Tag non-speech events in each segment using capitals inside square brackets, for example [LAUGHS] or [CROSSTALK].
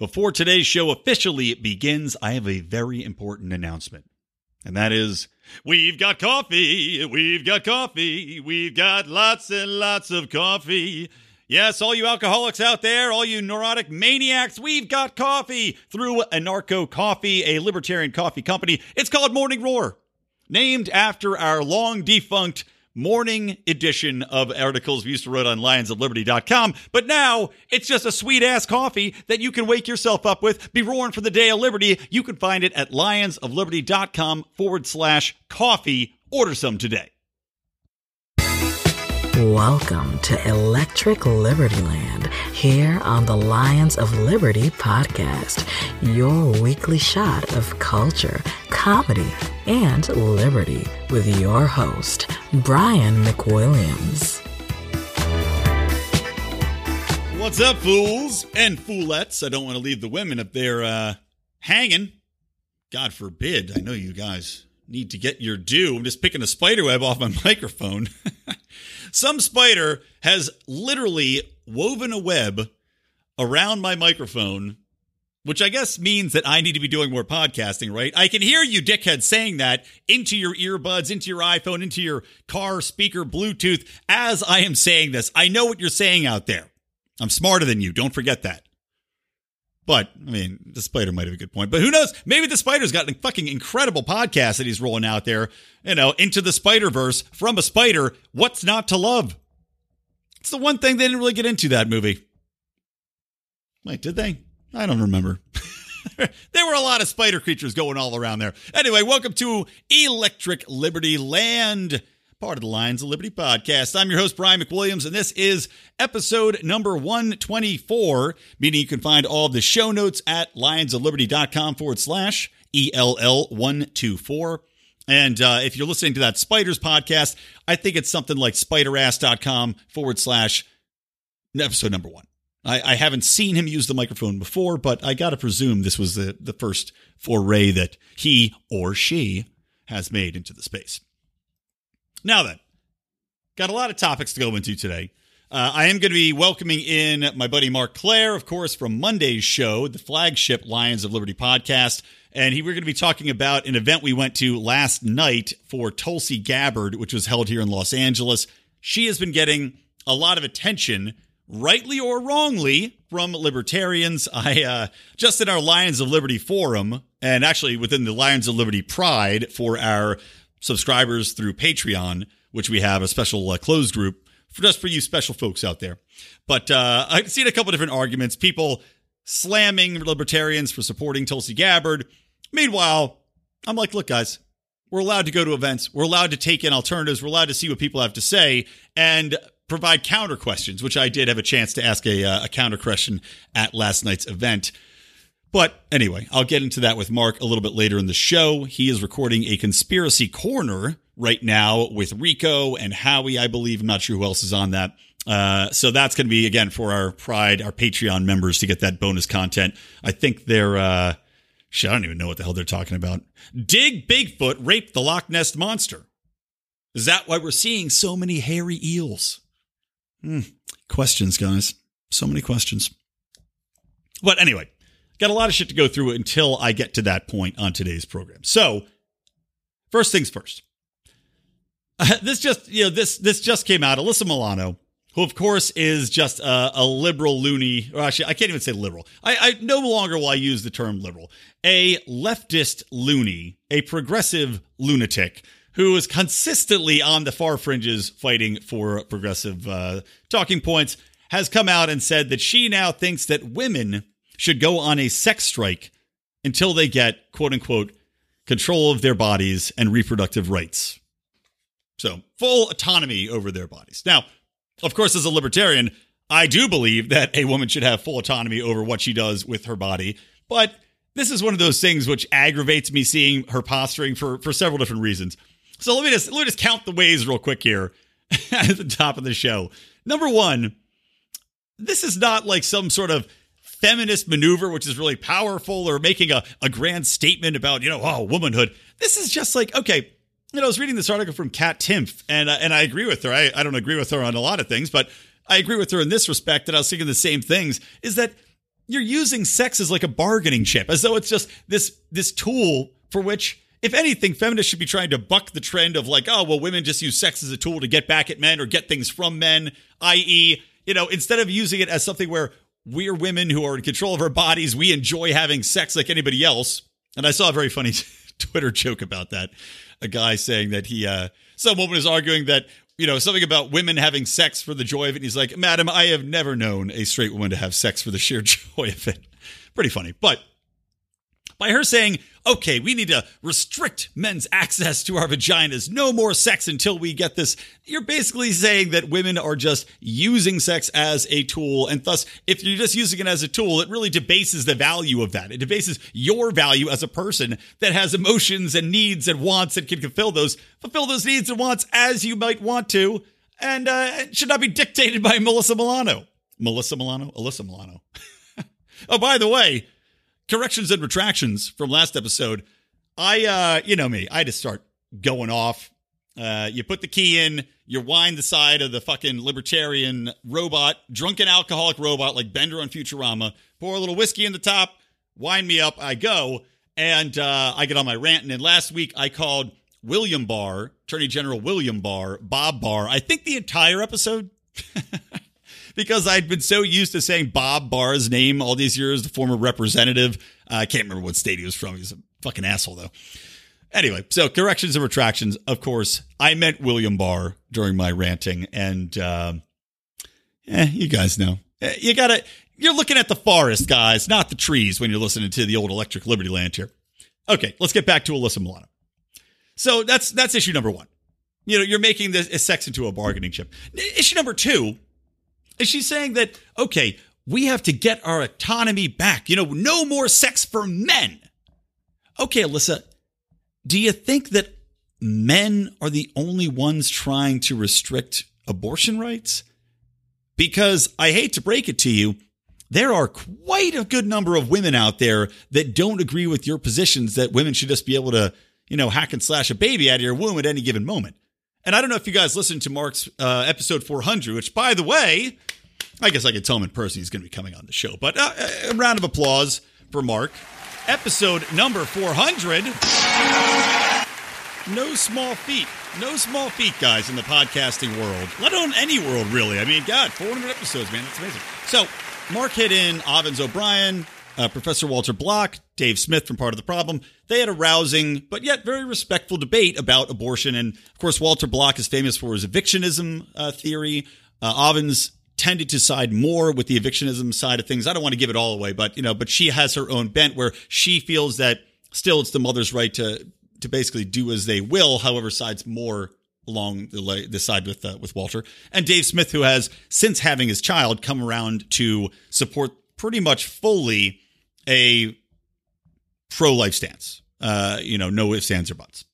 Before today's show officially begins, I have a very important announcement. And that is, we've got coffee, we've got coffee, we've got lots and lots of coffee. Yes, all you alcoholics out there, all you neurotic maniacs, we've got coffee through Anarcho Coffee, a libertarian coffee company. It's called Morning Roar, named after our long defunct morning edition of articles we used to write on lionsofliberty.com. But now it's just a sweet ass coffee that you can wake yourself up with, be roaring for the day of liberty. You can find it at lionsofliberty.com forward slash coffee. Order some today. Welcome to Electric Liberty Land here on the Lions of Liberty podcast, your weekly shot of culture, comedy, and liberty with your host, Brian McWilliams. What's up, fools and foolettes? I don't want to leave the women up there uh, hanging. God forbid. I know you guys need to get your due. I'm just picking a spider web off my [LAUGHS] microphone. [LAUGHS] Some spider has literally woven a web around my microphone, which I guess means that I need to be doing more podcasting, right? I can hear you, dickhead, saying that into your earbuds, into your iPhone, into your car speaker, Bluetooth, as I am saying this. I know what you're saying out there. I'm smarter than you. Don't forget that. But I mean, the spider might have a good point. But who knows? Maybe the spider's got a fucking incredible podcast that he's rolling out there. You know, into the Spider Verse from a spider. What's not to love? It's the one thing they didn't really get into that movie. Wait, did they? I don't remember. [LAUGHS] there were a lot of spider creatures going all around there. Anyway, welcome to Electric Liberty Land part of the Lions of Liberty podcast. I'm your host, Brian McWilliams, and this is episode number 124, meaning you can find all of the show notes at lionsofliberty.com forward slash ELL124. And uh, if you're listening to that Spiders podcast, I think it's something like spiderass.com forward slash episode number one. I, I, haven't seen him use the microphone before, but I got to presume this was the, the first foray that he or she has made into the space. Now then, got a lot of topics to go into today. Uh, I am going to be welcoming in my buddy Marc Clair, of course, from Monday's show, the flagship Lions of Liberty podcast. And he, we're going to be talking about an event we went to last night for Tulsi Gabbard, which was held here in Los Angeles. She has been getting a lot of attention, rightly or wrongly, from libertarians. I uh, just in our Lions of Liberty forum, and actually within the Lions of Liberty Pride for our subscribers through Patreon, which we have a special uh, closed group for just for you special folks out there. But uh, I've seen a couple different arguments. People slamming libertarians for supporting Tulsi Gabbard. Meanwhile, I'm like, look, guys, we're allowed to go to events. We're allowed to take in alternatives. We're allowed to see what people have to say and provide counter questions, which I did have a chance to ask a, uh, a counter question at last night's event. But anyway, I'll get into that with Marc a little bit later in the show. He is recording a conspiracy corner right now with Rico and Howie, I believe. I'm not sure who else is on that. Uh, so that's going to be again for our Pride, our Patreon members to get that bonus content. I think they're, uh, shit, I don't even know what the hell they're talking about. Dig Bigfoot raped the Loch Ness monster. Is that why we're seeing so many hairy eels? Hmm. Questions, guys. So many questions. But anyway, got a lot of shit to go through until I get to that point on today's program. So, first things first. Uh, [LAUGHS] this just you know this this just came out. Alyssa Milano, who of course is just a, a liberal loony, or actually I can't even say liberal. I, I no longer will I use the term liberal. A leftist loony, a progressive lunatic who is consistently on the far fringes fighting for progressive uh, talking points, has come out and said that she now thinks that women should go on a sex strike until they get, quote unquote, control of their bodies and reproductive rights. So, full autonomy over their bodies. Now, of course, as a libertarian, I do believe that a woman should have full autonomy over what she does with her body. But this is one of those things which aggravates me seeing her posturing for, for several different reasons. So let me just let me just count the ways real quick here [LAUGHS] at the top of the show. Number one, this is not like some sort of feminist maneuver, which is really powerful, or making a, a grand statement about, you know, oh, womanhood. This is just like, okay, you know, I was reading this article from Kat Timpf, and uh, and I agree with her. I, I don't agree with her on a lot of things, but I agree with her in this respect that I was thinking the same things is that you're using sex as like a bargaining chip, as though it's just this this tool for which, if anything, feminists should be trying to buck the trend of like, oh, well, women just use sex as a tool to get back at men or get things from men, i.e., you know, instead of using it as something where we're women who are in control of our bodies, we enjoy having sex like anybody else. And I saw a very funny [LAUGHS] Twitter joke about that. A guy saying that he, uh, some woman is arguing that you know, something about women having sex for the joy of it. And he's like, Madam, I have never known a straight woman to have sex for the sheer [LAUGHS] joy of it. Pretty funny. But by her saying, okay, we need to restrict men's access to our vaginas, no more sex until we get this, you're basically saying that women are just using sex as a tool. And thus, if you're just using it as a tool, it really debases the value of that. It debases your value as a person that has emotions and needs and wants and can fulfill those, fulfill those needs and wants as you might want to. And uh, it should not be dictated by Melissa Milano. Melissa Milano? Alyssa Milano. [LAUGHS] oh, by the way, corrections and retractions from last episode. I, uh, you know me, I just start going off. Uh, you put the key in, you wind the side of the fucking libertarian robot, drunken alcoholic robot like Bender on Futurama, pour a little whiskey in the top, wind me up, I go, and uh, I get on my rant. And then last week I called William Barr, Attorney General William Barr, Bob Barr, I think the entire episode. [LAUGHS] because I'd been so used to saying Bob Barr's name all these years, the former representative. Uh, I can't remember what state he was from. He's a fucking asshole, though. Anyway, so corrections and retractions. Of course, I meant William Barr during my ranting, and uh, eh, you guys know eh, you gotta. You're looking at the forest, guys, not the trees when you're listening to the old Electric Liberty Land here. Okay, let's get back to Alyssa Milano. So that's that's issue number one. You know, you're making this sex into a bargaining chip. Issue number two is she saying that, okay, we have to get our autonomy back? You know, no more sex for men. Okay, Alyssa, do you think that men are the only ones trying to restrict abortion rights? Because I hate to break it to you, there are quite a good number of women out there that don't agree with your positions that women should just be able to, you know, hack and slash a baby out of your womb at any given moment. And I don't know if you guys listened to Marc's uh, episode 400, which, by the way, I guess I could tell him in person he's going to be coming on the show. But uh, a round of applause for Marc. Episode number 400. No small feat. No small feat, guys, in the podcasting world, let alone any world, really. I mean, God, 400 episodes, man. That's amazing. So, Marc hit in Avens O'Brien, uh, Professor Walter Block, Dave Smith from Part of the Problem. They had a rousing but yet very respectful debate about abortion. And of course, Walter Block is famous for his evictionism uh, theory. Uh, Avens tended to side more with the evictionism side of things. I don't want to give it all away, but you know, but she has her own bent where she feels that still it's the mother's right to to basically do as they will. However, sides more along the, the side with uh, with Walter and Dave Smith, who has since having his child come around to support pretty much fully a pro life stance. Uh, you know, no ifs, ands, or buts.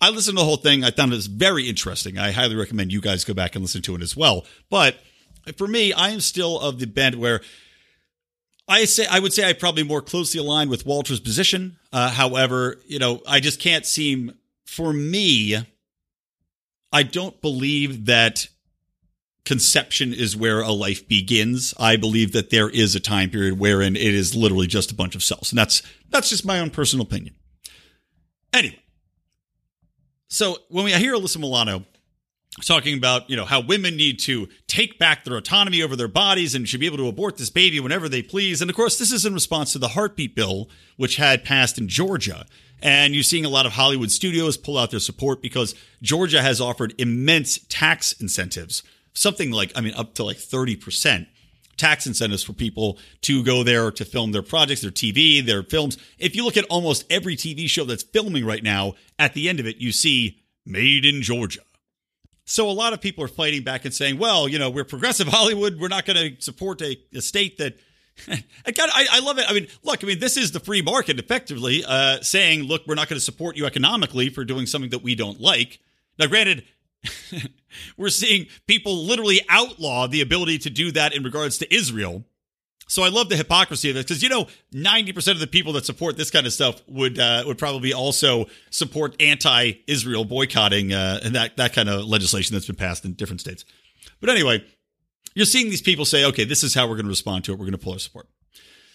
I listened to the whole thing. I found it was very interesting. I highly recommend you guys go back and listen to it as well. But for me, I am still of the bent where I say I would say I probably more closely aligned with Walter's position. Uh, however, you know, I just can't seem for me. I don't believe that conception is where a life begins. I believe that there is a time period wherein it is literally just a bunch of cells. And that's that's just my own personal opinion. Anyway. So when we hear Alyssa Milano talking about, you know, how women need to take back their autonomy over their bodies and should be able to abort this baby whenever they please. And of course, this is in response to the heartbeat bill, which had passed in Georgia. And you're seeing a lot of Hollywood studios pull out their support because Georgia has offered immense tax incentives something like, I mean, up to like 30% tax incentives for people to go there to film their projects, their TV, their films. If you look at almost every TV show that's filming right now, at the end of it, you see made in Georgia. So a lot of people are fighting back and saying, well, you know, we're progressive [LAUGHS] Hollywood. We're not going to support a, a, state that. [LAUGHS] God, I, I, love it. I mean, look, I mean, this is the free market effectively uh, saying, look, we're not going to support you economically for doing something that we don't like. Now, granted, [LAUGHS] we're seeing people literally outlaw the ability to do that in regards to Israel. So I love the hypocrisy of this because you know ninety percent of the people that support this kind of stuff would uh, would probably also support anti-Israel boycotting uh, and that that kind of legislation that's been passed in different states. But anyway, you're seeing these people say, "Okay, this is how we're going to respond to it. We're going to pull our support."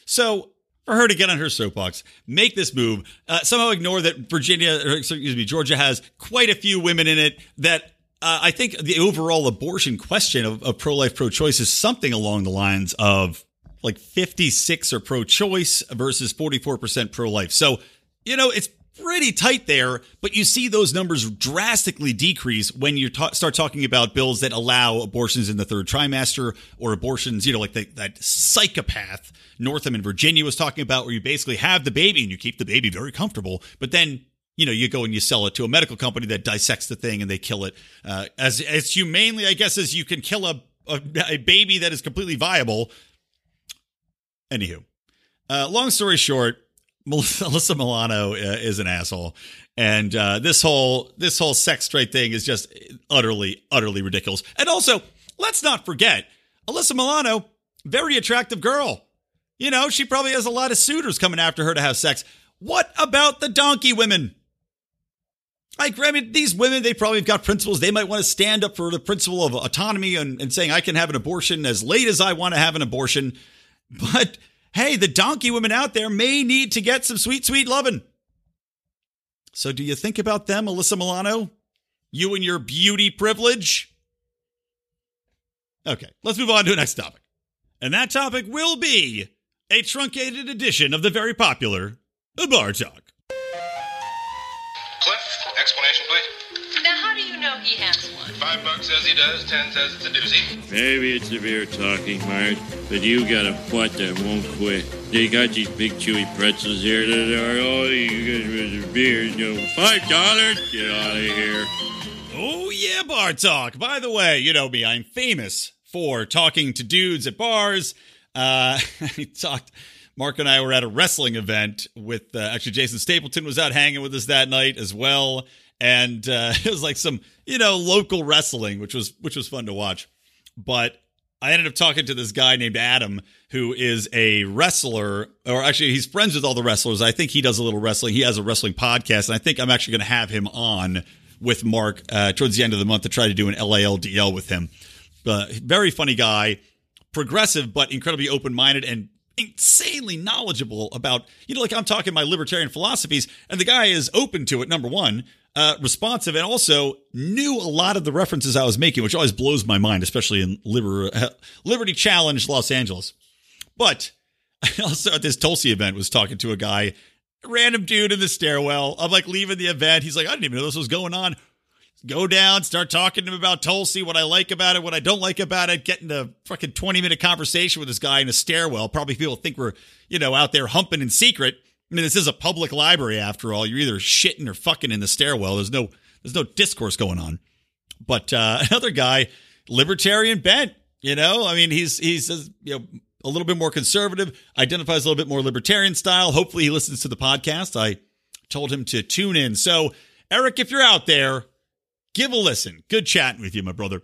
So for her to get on her soapbox, make this move, uh, somehow ignore that Virginia, or excuse me, Georgia has quite a few women in it that uh, I think the overall abortion question of, of pro life, pro choice is something along the lines of like 56 are pro choice versus 44% pro life. So, you know, it's pretty tight there, but you see those numbers drastically decrease when you ta- start talking about bills that allow abortions in the third trimester or abortions, you know, like the, that psychopath Northam in Virginia was talking about, where you basically have the baby and you keep the baby very comfortable, but then you know, you go and you sell it to a medical company that dissects the thing and they kill it uh, as as humanely, I guess, as you can kill a, a, a baby that is completely viable. Anywho, uh, long story short, [LAUGHS] Alyssa Milano uh, is an asshole, and uh, this whole this whole sex trade thing is just utterly utterly ridiculous. And also, let's not forget, Alyssa Milano, very attractive girl. You know, she probably has a lot of suitors coming after her to have sex. What about the donkey women? I mean, these women, they probably have got principles. They might want to stand up for the principle of autonomy and, and saying, I can have an abortion as late as I want to have an abortion. But hey, the donkey women out there may need to get some sweet, sweet loving. So do you think about them, Alyssa Milano? You and your beauty privilege? Okay, let's move on to the next topic. And that topic will be a truncated edition of the very popular Bar Talk. Five bucks says he does, ten says it's a doozy. Maybe it's severe talking, Marge, but you got a butt that won't quit. They got these big chewy pretzels here that are all you guys with the beer. You know, five dollars? Get out of here. Oh, yeah, Bar Talk. By the way, you know me, I'm famous for talking to dudes at bars. Uh, [LAUGHS] I talked. Marc and I were at a wrestling event with uh, actually Jason Stapleton was out hanging with us that night as well, and uh, [LAUGHS] it was like some you know local wrestling, which was which was fun to watch. But I ended up talking to this guy named Adam, who is a wrestler, or actually he's friends with all the wrestlers. I think he does a little wrestling. He has a wrestling podcast, and I think I'm actually going to have him on with Marc uh, towards the end of the month to try to do an LALDL with him. Uh, very funny guy, progressive but incredibly open minded and insanely knowledgeable about you know like i'm talking my libertarian philosophies and the guy is open to it number one uh, responsive and also knew a lot of the references i was making which always blows my mind especially in Liber- liberty challenge los angeles. But [LAUGHS] i also at this tulsi event was talking to a guy random dude in the stairwell. I'm like leaving the event. He's like i didn't even know this was going on go down, start talking to him about Tulsi, what I like about it, what I don't like about it, get into a fucking 20 minute conversation with this guy in a stairwell. Probably people think we're, you know, out there humping in secret. I mean, this is a public library after all. You're either shitting or fucking in the stairwell. There's no there's no discourse going on. But uh, [LAUGHS] another guy, libertarian bent, you know, I mean, he's he's you know a little bit more conservative, identifies a little bit more libertarian style. Hopefully, he listens to the podcast. I told him to tune in. So, Eric, if you're out there, give a listen. Good chatting with you, my brother.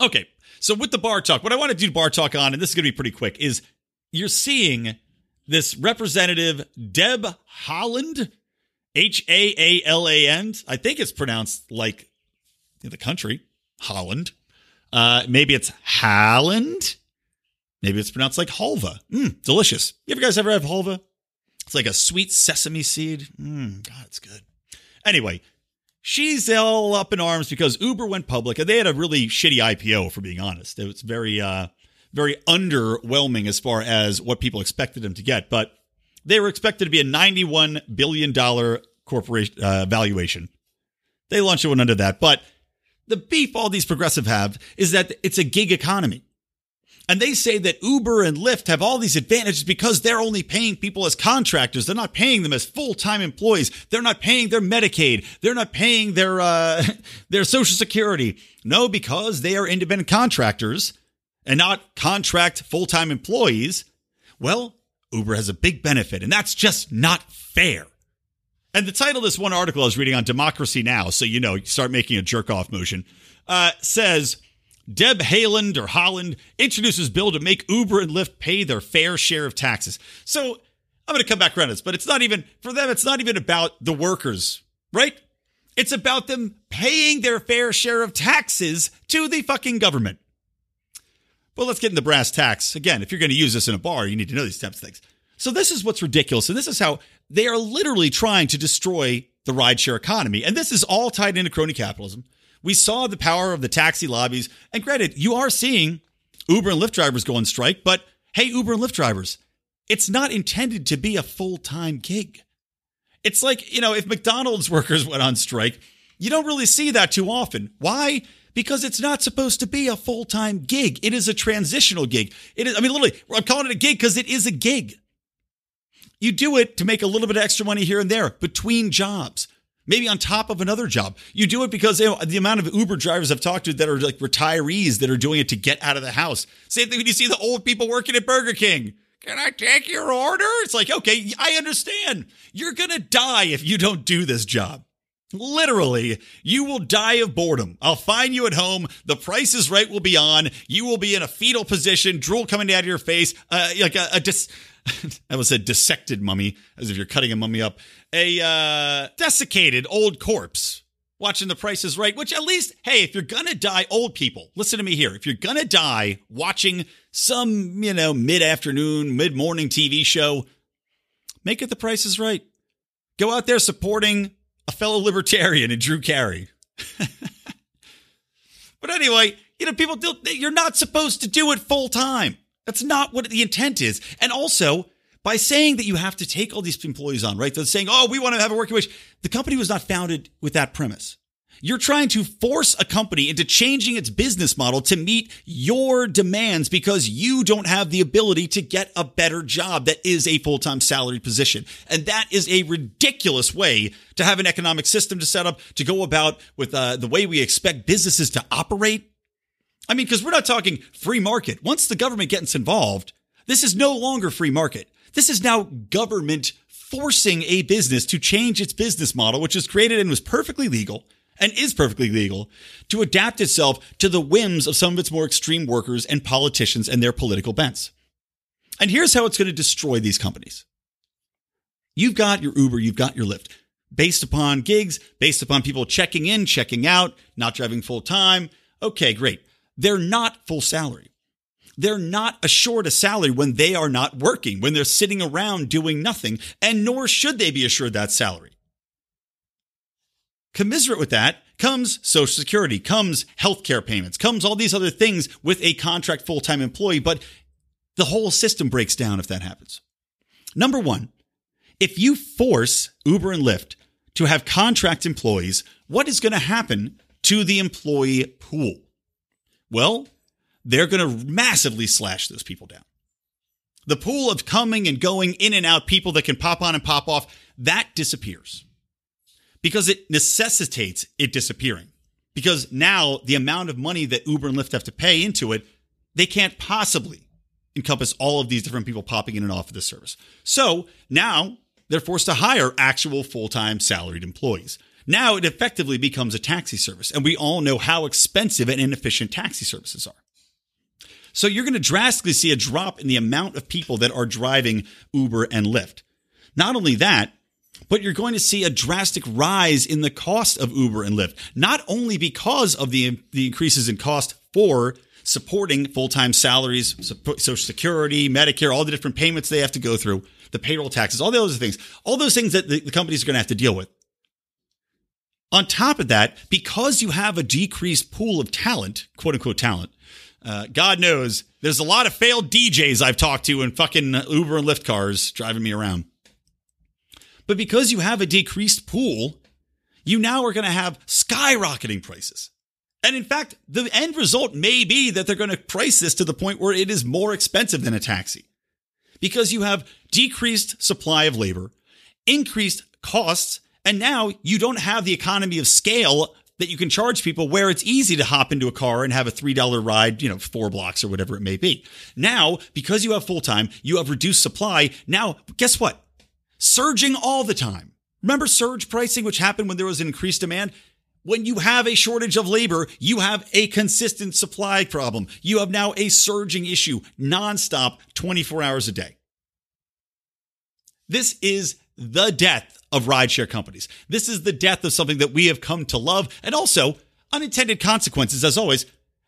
Okay, so with the bar talk, what I want to do bar talk on, and this is going to be pretty quick, is you're seeing this representative Deb Holland, H A A L A N. I think it's pronounced like the country, Holland. Uh, maybe it's Haaland. Maybe it's pronounced like halva. Mm, delicious. You ever guys ever have halva? It's like a sweet sesame seed. Mm, God, it's good. Anyway, she's all up in arms because Uber went public and they had a really shitty IPO, for being honest. It was very, uh, very underwhelming as far as what people expected them to get, but they were expected to be a $91 billion corporation uh, valuation. They launched it one under that, but the beef all these progressive have is that it's a gig economy. And they say that Uber and Lyft have all these advantages because they're only paying people as contractors. They're not paying them as full-time employees. They're not paying their Medicaid. They're not paying their uh, [LAUGHS] their Social Security. No, because they are independent contractors and not contract full-time employees. Well, Uber has a big benefit, and that's just not fair. And the title of this one article I was reading on Democracy Now, so you know, you start making a jerk off motion, uh, says Deb Haaland or Holland introduces bill to make Uber and Lyft pay their fair share of taxes. So I'm going to come back around this, but it's not even for them. It's not even about the workers, right? It's about them paying their fair share of taxes to the fucking government. But let's get into the brass tacks. Again, if you're going to use this in a bar, you need to know these types of things. So this is what's ridiculous. And this is how they are literally trying to destroy the rideshare economy. And this is all tied into crony capitalism. We saw the power of the taxi lobbies. And granted, you are seeing Uber and Lyft drivers go on strike, but hey, Uber and Lyft drivers, it's not intended to be a full time gig. It's like, you know, if McDonald's [LAUGHS] workers went on strike, you don't really see that too often. Why? Because it's not supposed to be a full time gig. It is a transitional gig. It is, I mean, literally, I'm calling it a gig because it is a gig. You do it to make a little bit of extra money here and there between jobs, maybe on top of another job. You do it because you know, the amount of Uber drivers I've talked to that are like retirees that are doing it to get out of the house. Same thing when you see the old people working at Burger King. Can I take your order? It's like, okay, I understand. You're going to die if you don't do this job. Literally, you will die of boredom. I'll find you at home. The price is right will be on. You will be in a fetal position, drool coming out of your face, uh, like a, a dis- [LAUGHS] I was a dissected mummy, as if you're cutting a mummy up. A uh, desiccated old corpse watching The Price is Right, which at least, hey, if you're gonna die, old people, listen to me here. If you're gonna die watching some, you know, mid afternoon, mid morning TV show, make it The Price is Right. Go out there supporting a fellow libertarian in Drew Carey. [LAUGHS] but anyway, you know, people do, you're not supposed to do it full time. That's not what the intent is. And also, by saying that you have to take all these employees on, right? They're saying, oh, we want to have a working wage. The company was not founded with that premise. You're trying to force a company into changing its business model to meet your demands because you don't have the ability to get a better job that is a full time salaried position. And that is a ridiculous way to have an economic system to set up, to go about with uh, the way we expect businesses to operate. I mean, because we're not talking free market. Once the government gets involved, this is no longer free market. This is now government forcing a business to change its business model, which was created and was perfectly legal and is perfectly legal to adapt itself to the whims of some of its more extreme workers and politicians and their political bents. And here's how it's going to destroy these companies. You've got your Uber, you've got your Lyft based upon gigs, based upon people checking in, checking out, not driving full time. Okay, great. They're not full salary. They're not assured a salary when they are not working, when they're sitting around doing nothing, and nor should they be assured that salary. Commiserate with that comes Social Security, comes healthcare payments, comes all these other things with a contract full time employee, but the whole system breaks down if that happens. Number one, if you force Uber and Lyft to have contract employees, what is going to happen to the employee pool? Well, they're going to massively slash those people down. The pool of coming and going in and out people that can pop on and pop off, that disappears because it necessitates it disappearing. Because now the amount of money that Uber and Lyft have to pay into it, they can't possibly encompass all of these different people popping in and off of the service. So now they're forced to hire actual full time salaried employees. Now it effectively becomes a taxi service, and we all know how expensive and inefficient taxi services are. So you're going to drastically see a drop in the amount of people that are driving Uber and Lyft. Not only that, but you're going to see a drastic rise in the cost of Uber and Lyft, not only because of the, the increases in cost for supporting full-time salaries, social security, Medicare, all the different payments they have to go through, the payroll taxes, all those other things, all those things that the, the companies are going to have to deal with. On top of that, because you have a decreased pool of talent, quote unquote talent, uh, God knows there's a lot of failed DJs I've talked to in fucking Uber and Lyft cars driving me around. But because you have a decreased pool, you now are going to have skyrocketing prices. And in fact, the end result may be that they're going to price this to the point where it is more expensive than a taxi because you have decreased supply of labor, increased costs, and now you don't have the economy of scale that you can charge people where it's easy to hop into a car and have a $3 ride, you know, four blocks or whatever it may be. Now, because you have full time, you have reduced supply. Now, guess what? Surging all the time. Remember surge pricing, which happened when there was increased demand? When you have a shortage of labor, you have a consistent supply problem. You have now a surging issue nonstop 24 hours a day. This is the death of rideshare companies. This is the death of something that we have come to love and also unintended consequences as always.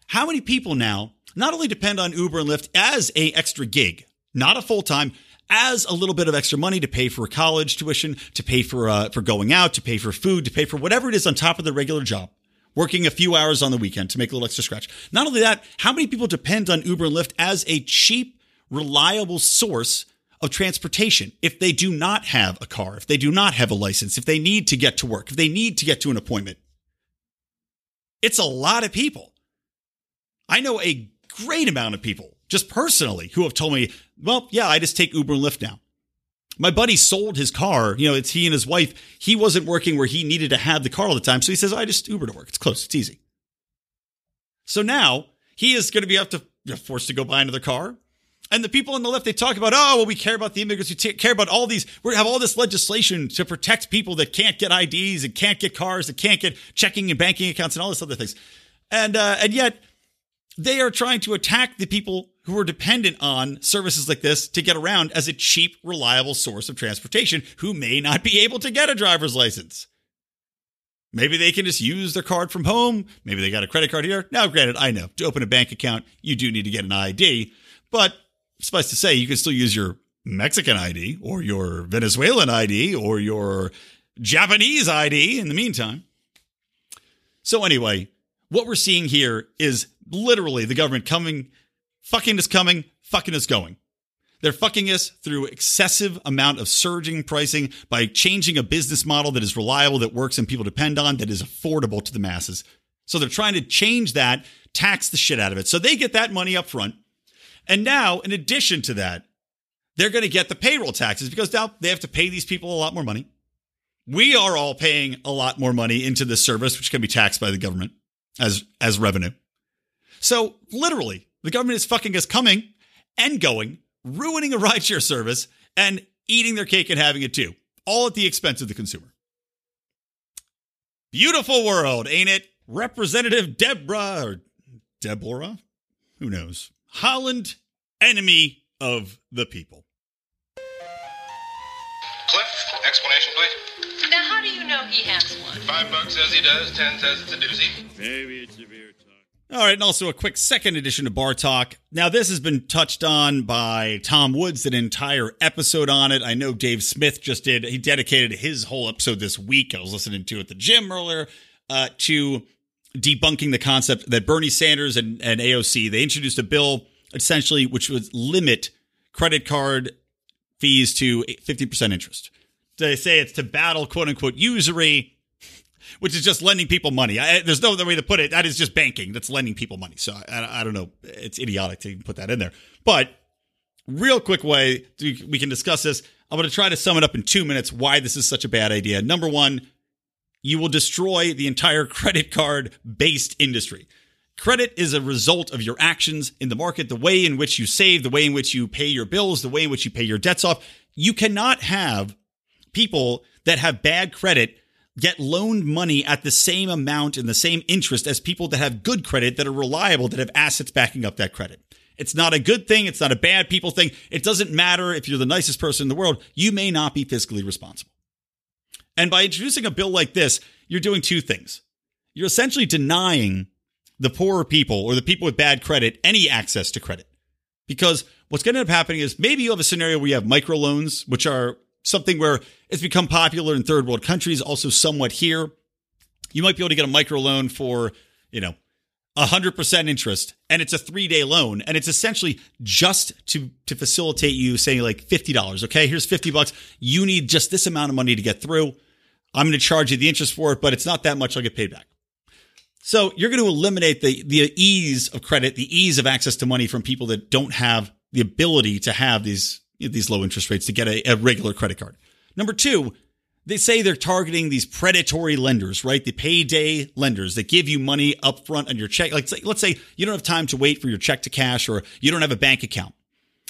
How many people now not only depend on Uber and Lyft as a extra gig, not a full time, as a little bit of extra money to pay for college tuition, to pay for uh, for going out, to pay for food, to pay for whatever it is on top of their regular job, working a few hours on the weekend to make a little extra scratch. Not only that, how many people depend on Uber and Lyft as a cheap, reliable source of transportation if they do not have a car, if they do not have a license, if they need to get to work, if they need to get to an appointment? It's a lot of people. I know a great amount of people just personally who have told me, well, yeah, I just take Uber and Lyft now. My buddy sold his car. You know, it's he and his wife. He wasn't working where he needed to have the car all the time. So he says, I just Uber to work. It's close. It's easy. So now he is going to be up to forced to go buy another car. And the people on the left, they talk about, oh, well, we care about the immigrants. We t- care about all these. We have all this legislation to protect people that can't get IDs and can't get cars, and can't get checking and banking accounts and all this other things. And uh, and yet they are trying to attack the people who are dependent on services like this to get around as a cheap, reliable source of transportation who may not be able to get a driver's license. Maybe they can just use their card from home. Maybe they got a credit card here. Now, granted, I know to open a bank account, you do need to get an ID, but suffice to say, you can still use your Mexican ID or your Venezuelan ID or your Japanese ID in the meantime. So, anyway, what we're seeing here is literally the government coming, fucking is coming, fucking is going. They're fucking us through excessive amount of surging pricing by changing a business model that is reliable, that works and people depend on, that is affordable to the masses. So they're trying to change that, tax the shit out of it. So they get that money up front. And now, in addition to that, they're going to get the payroll taxes because now they have to pay these people a lot more money. We are all paying a lot more money into this service, which can be taxed by the government as as revenue. So literally, the government is fucking us coming and going, ruining a [LAUGHS] rideshare service and eating their cake and having it too, all at the expense of the consumer. Beautiful world, ain't it? Representative Deborah or Deborah, who knows? Holland, enemy of the people. Cliff, explanation, please. Now, how do you know he has one? Five bucks says he does, ten says it's a doozy. Maybe it's a beer talk. All right, and also a quick second edition of Bar Talk. Now, this has been touched on by Tom Woods, an entire episode on it. I know Dave Smith just did, he dedicated his whole episode this week. I was listening to at the gym earlier uh, to debunking the concept that Bernie Sanders and, and AOC, they introduced a bill essentially which would limit credit card fees to 50% interest. They say it's to battle quote unquote usury which is just lending people money. I, there's no other way to put it. That is just banking. That's lending people money. So I, I don't know. It's idiotic to even put that in there. But real quick way to, we can discuss this. I'm going to try to sum it up in two minutes why this is such a bad idea. Number one, you will destroy the entire [LAUGHS] credit card based industry. Credit is a result of your actions in the market, the way in which you save, the way in which you pay your bills, the way in which you pay your debts off. You cannot have people that have bad credit get loaned money at the same amount and the same interest as people that have good credit, that are reliable, that have assets backing up that credit. It's not a good thing. It's not a bad people thing. It doesn't matter if you're the nicest person in the world. You may not be fiscally responsible. And by introducing a bill like this, you're doing two things. You're essentially denying the poorer people or the people with bad credit any access to credit. Because what's going to end up happening is maybe you have a scenario where you have microloans, which are something where it's become popular in third world countries, also somewhat here. You might be able to get a microloan for, you know, 100% interest and it's a 3-day loan and it's essentially just to to facilitate you saying like $50, okay? Here's 50 bucks. You need just this amount of money to get through. I'm going to charge you the interest for it, but it's not that much I'll get paid back. So you're going to eliminate the the ease of credit, the ease of access to money from people that don't have the ability to have these these low interest rates to get a, a regular credit card. Number two, they say they're targeting these predatory lenders, right? The payday lenders that give you money up front on your check. Like, let's say you don't have time to wait for your check to cash or you don't have a bank account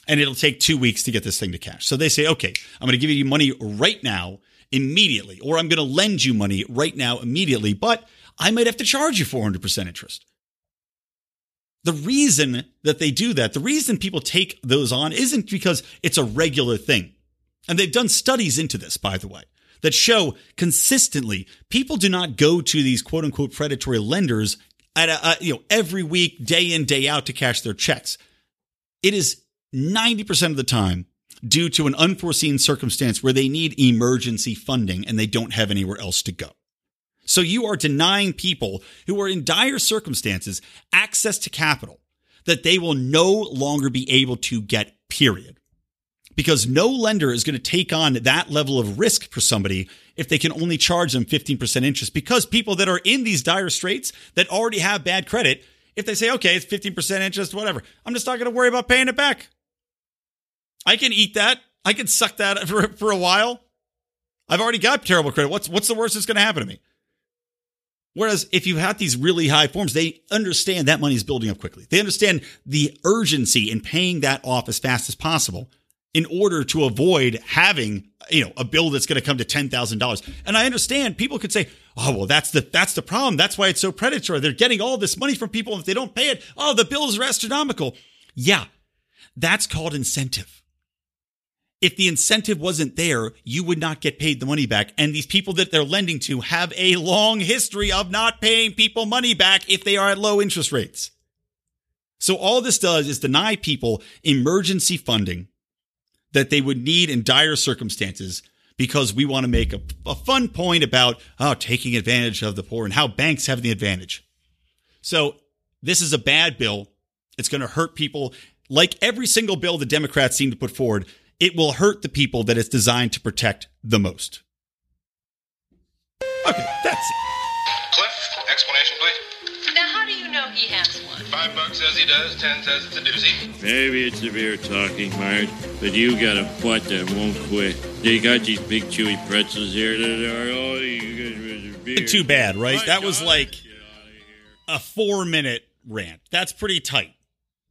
and it'll take two weeks to get this thing to cash. So they say, okay, I'm going to give you money right now, immediately, or I'm going to lend you money right now, immediately, but I might have to charge you 400% interest. The reason that they do that, the reason people take those on isn't because it's a regular thing. And they've done studies into this, by the way, that show consistently people do not go to these quote unquote predatory lenders at a, a, you know every week, day in day out to cash their checks. It is 90% of the time due to an unforeseen circumstance where they need emergency funding and they don't have anywhere else to go. So you are denying people who are in dire circumstances access to capital that they will no longer be able to get, period. Because no lender is going to take on that level of risk for somebody if they can only charge them 15% interest. Because people that are in these dire straits that already have bad credit, if they say, okay, it's 15% interest, whatever, I'm just not going to worry about paying it back. I can eat that. I can suck that for, [LAUGHS] for a while. I've already got terrible credit. What's what's the worst that's going to happen to me? Whereas if you have these really high forms, they understand that money is building up quickly. They understand the urgency in paying that off as fast as possible in order to avoid having you know a bill that's going to come to ten thousand dollars. And I understand people could say, "Oh, well, that's the that's the problem. That's why it's so predatory. They're getting all this money from people. and If they don't pay it, oh, the bills are astronomical." Yeah, that's called incentive if the incentive wasn't there, you would not get paid the money back. And these people that they're lending to have a long history of not paying people money back if they are at low interest rates. So all this does is deny people emergency funding that they would need in dire circumstances because we want to make a, a fun point about oh, taking advantage of the poor and how banks have the advantage. So this is a bad bill. It's going to hurt people like every single bill the Democrats seem to put forward it will hurt the people that it's designed to protect the most. Okay, that's it. Cliff, explanation, please. Now, how do you know he has one? Five bucks says he does, ten says it's a doozy. Maybe it's the beer talking, Marge, but you got a butt that won't quit. They got these big chewy pretzels here that are, oh, you guys beer. Too bad, right? My That was like get outta here. a four minute rant. That's pretty tight.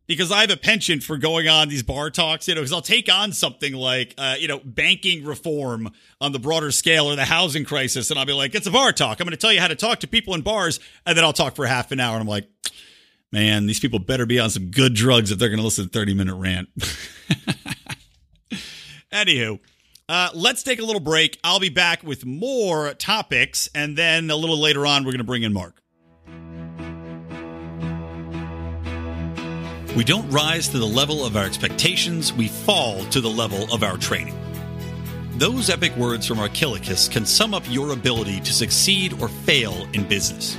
Because I have a penchant for going on these bar talks, you know, because I'll take on something like, uh, you know, banking reform on the broader scale or the housing crisis, and I'll be like, it's a bar talk. I'm going to tell you how to talk to people in bars, and then I'll talk for half an hour, and I'm like, man, these people better be on some good drugs if they're going to listen to 30 minute rant. [LAUGHS] Anywho, uh, let's take a little break. I'll be back with more topics, and then a little later on, we're going to bring in Marc. We don't rise to the level of our expectations, we fall to the level of our training. Those epic words from Archilochus can sum up your ability to succeed or fail in business.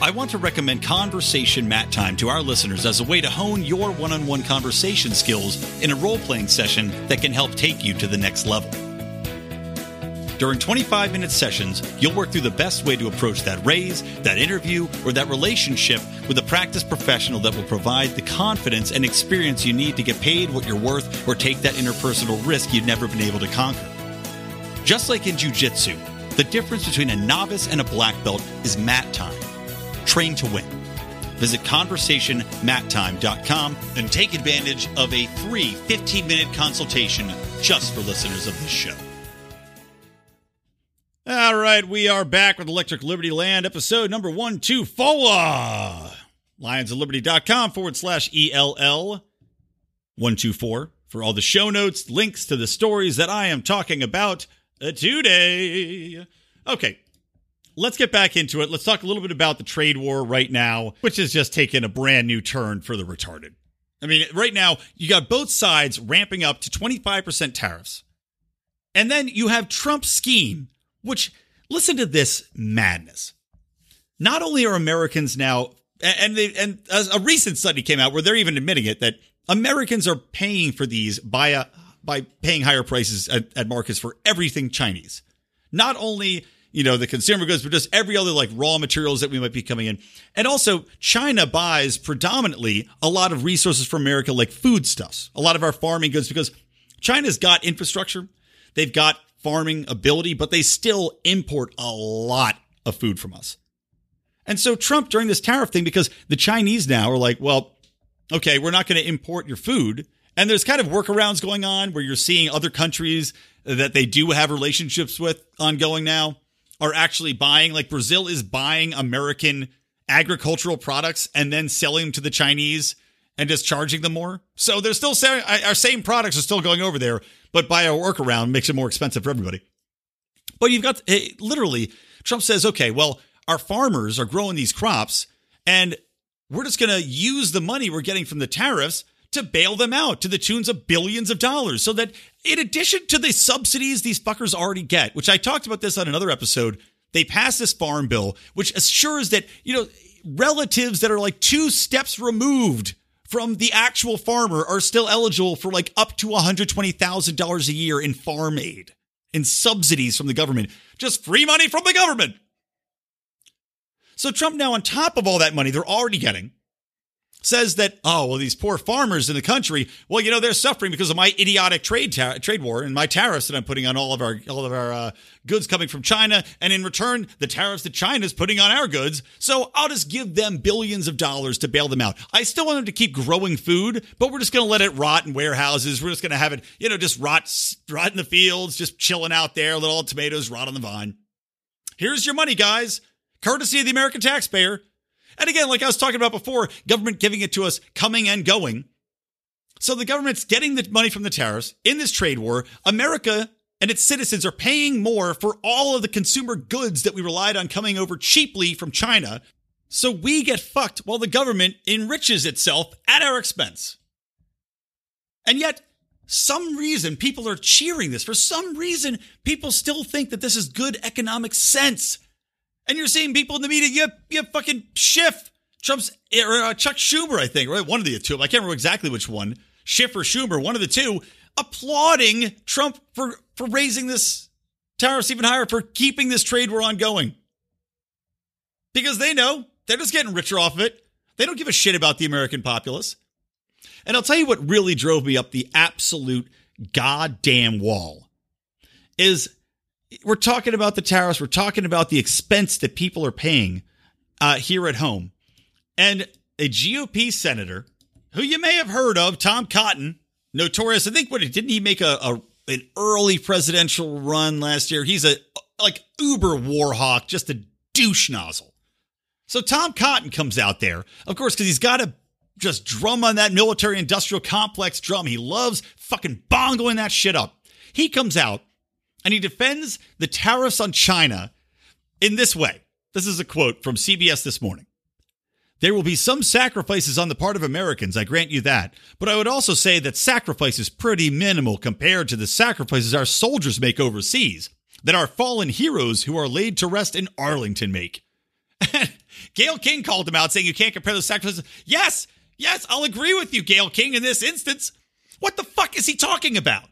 I want to recommend Conversation Mat Time to our listeners as a way to hone your one on one conversation skills in a role playing session that can help take you to the next level. During 25 minute sessions, you'll work through the best way to approach that raise, that interview, or that relationship with a practice professional that will provide the confidence and experience you need to get paid what you're worth or take that interpersonal risk you've never been able to conquer. Just like in jujitsu, the difference between a novice and a black belt is mat time. Train to win. Visit conversationmattime.com and take advantage of a free 15 minute consultation just for listeners of this show. All right, we are back with Electric Liberty Land, episode number 124. Lionsofliberty.com forward slash ELL 124 for all the show notes, links to the stories that I am talking about uh, today. Okay, let's get back into it. Let's talk a little bit about the trade war right now, which has just taken a brand new turn for the retarded. I mean, right now, you got both sides ramping up to 25% tariffs. And then you have Trump's scheme, which, listen to this madness. Not only are Americans now, and they, and a recent study came out where they're even admitting it that Americans are paying for these by a, by paying higher prices at, at markets for everything Chinese. Not only you know the consumer goods, but just every other like raw materials that we might be coming in. And also, China buys predominantly a lot of resources from America, like foodstuffs, a lot of our farming goods, because China's got infrastructure, they've got farming ability, but they still import a lot of food from us. And so Trump during this tariff thing, because the Chinese now are like, well, okay, we're not going to import your food. And there's kind of workarounds going on where you're seeing other countries that they do have relationships with ongoing now are actually buying, like Brazil is buying American agricultural products and then selling them to the Chinese and just charging them more. So they're still selling, our same products are still going over there, but by a workaround makes it more expensive for everybody. But you've got eh, literally, Trump says, okay, well, our farmers are growing these crops And we're just going to use the money we're getting from the tariffs to bail them out to the tunes of billions of dollars. So that in addition to the subsidies these fuckers already get, which I talked about this on another episode, they pass this farm bill, which assures that, you know, relatives that are like two steps removed from the actual farmer are still eligible for like up to $120,000 a year in farm aid in subsidies from the government. Just free money from the government. So Trump now on top of all that money they're already getting says that oh well these poor farmers in the country well you know they're suffering because of my idiotic trade ta- trade war and my tariffs that I'm putting on all of our all of our uh, goods coming from China. And in return the tariffs that China's putting on our goods. So I'll just give them billions of dollars to bail them out. I still want them to keep growing food but we're just going to let it rot in warehouses. We're just going to have it you know just rot rot in the fields just chilling out there let all tomatoes rot on the vine. Here's your money guys. Courtesy of the American taxpayer and again, like I was talking about before, government giving it to us coming and going. So the government's getting the money from the tariffs in this trade war. America and its citizens are paying more for all of the consumer goods that we relied on coming over cheaply from China. So we get fucked while the government enriches itself at our expense. And yet, some reason people are cheering this. For some reason, people still think that this is good economic sense. And you're seeing people in the media, you, you fucking Schiff, Trump's, or uh, Chuck Schumer, I think, right? One of the two. I can't remember exactly which one. Schiff or Schumer, one of the two, applauding Trump for, for raising this tariffs even higher, for keeping this trade war ongoing. Because they know they're just getting richer off of it. They don't give a shit about the American populace. And I'll tell you what really drove me up the absolute goddamn wall is we're talking about the tariffs. We're talking about the expense that people are paying uh, here at home. And a GOP senator who you may have heard of, Tom Cotton, notorious. I think what didn't he make a, a an early presidential run last year? He's a like uber war hawk, just a douche nozzle. So Tom Cotton comes out there, of course, because he's got to just drum on that military industrial complex drum. He loves fucking bongoing that shit up. He comes out and he defends the tariffs on China in this way. This is a quote from CBS this morning. There will be some sacrifices on the part of Americans, I grant you that. But I would also say that sacrifice is pretty minimal compared to the sacrifices our soldiers make overseas, that our fallen heroes who are laid to rest in Arlington make. [LAUGHS] Gayle King called him out saying you can't compare the sacrifices. Yes, yes, I'll agree with you, Gayle King, in this instance. What the fuck is he talking about?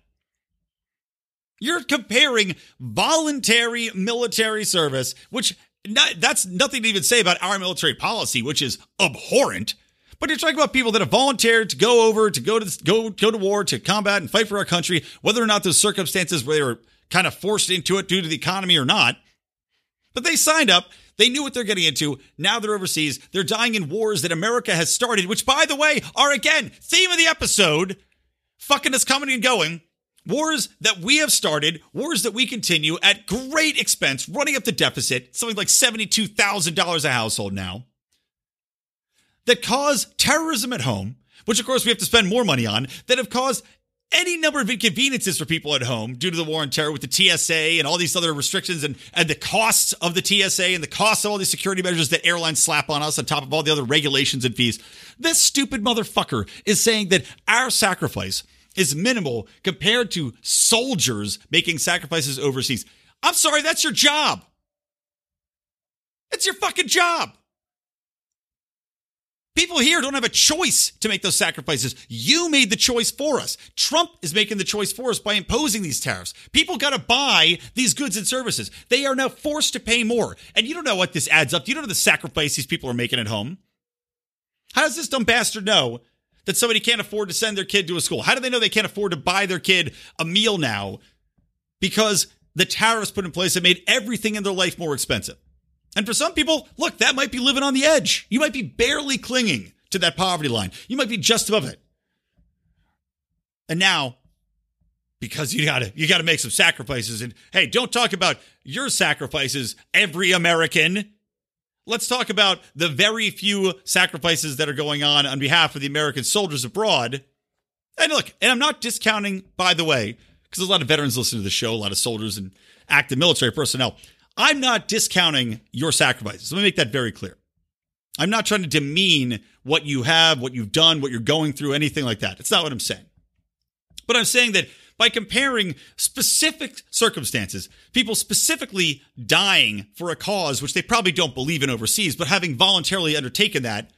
You're comparing voluntary military service, which not, that's nothing to even say about our military policy, which is abhorrent. But you're talking about people that have volunteered to go over, to go to go go to war, to combat and fight for our country, whether or not those circumstances where they were kind of forced into it due to the economy or not. But they signed up. They knew what they're getting into. Now they're overseas. They're dying in wars that America has started, which, by the way, are again theme of the episode. Fucking us coming and going. Wars that we have started, wars that we continue at great expense, running up the deficit, something like $72,000 a household now, that cause terrorism at home, which of course we have to spend more money on, that have caused any number of inconveniences for people at home due to the war on terror with the TSA and all these other restrictions and, and the costs of the TSA and the costs of all these security measures that airlines slap on us on top of all the other regulations and fees. This stupid motherfucker is saying that our sacrifice is minimal compared to soldiers making sacrifices overseas. I'm sorry, that's your job. It's your fucking job. People here don't have a choice to make those sacrifices. You made the choice for us. Trump is making the choice for us by imposing these tariffs. People got to buy these goods and services. They are now forced to pay more. And you don't know what this adds up. You don't know the sacrifice these people are making at home. How does this dumb bastard know that somebody can't afford to send their kid to a school? How do they know they can't afford to buy their kid a meal now because the tariffs put in place that made everything in their life more expensive? And for some people, look, that might be living on the edge. You might be barely clinging to that poverty line. You might be just above it. And now, because you gotta you gotta make some sacrifices. And hey, don't talk about your sacrifices, every American. Let's talk about the very few sacrifices that are going on on behalf of the American soldiers abroad. And look, and I'm not discounting, by the way, because there's a lot of veterans listening to the show, a lot of soldiers and active military personnel. I'm not discounting your sacrifices. Let me make that very clear. I'm not trying to demean what you have, what you've done, what you're going through, anything like that. It's not what I'm saying. But I'm saying that by comparing specific circumstances, people specifically dying for a cause which they probably don't believe in overseas, but having voluntarily undertaken that,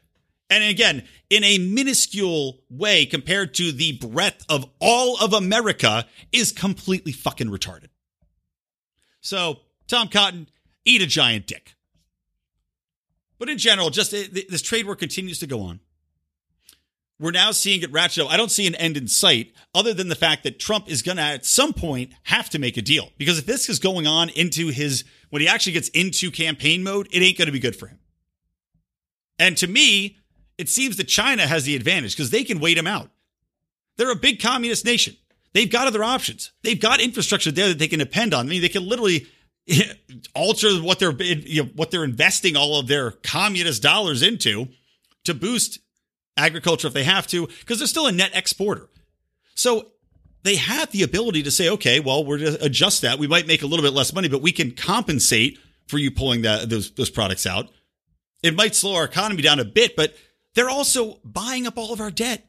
and again, in a minuscule way compared to the breadth of all of America, is completely fucking retarded. So, Tom Cotton, eat a giant dick. But in general, just uh, this trade war continues to go on. We're now seeing it ratchet up. I don't see an end in sight other than the fact that Trump is going to at some point have to make a deal. Because if this is going on into his, when he actually gets into campaign mode, it ain't going to be good for him. And to me, it seems that China has the advantage because they can wait him out. They're a big communist nation. They've got other options. They've got infrastructure there that they can depend on. I mean, they can literally [LAUGHS] alter what they're you know, what they're investing all of their communist dollars into to boost agriculture if they have to, because they're still a net exporter. So they have the ability to say, okay, well, we're to adjust that. We might make a little bit less money, but we can compensate for you pulling that those those products out. It might slow our economy down a bit, but they're also buying up all of our debt.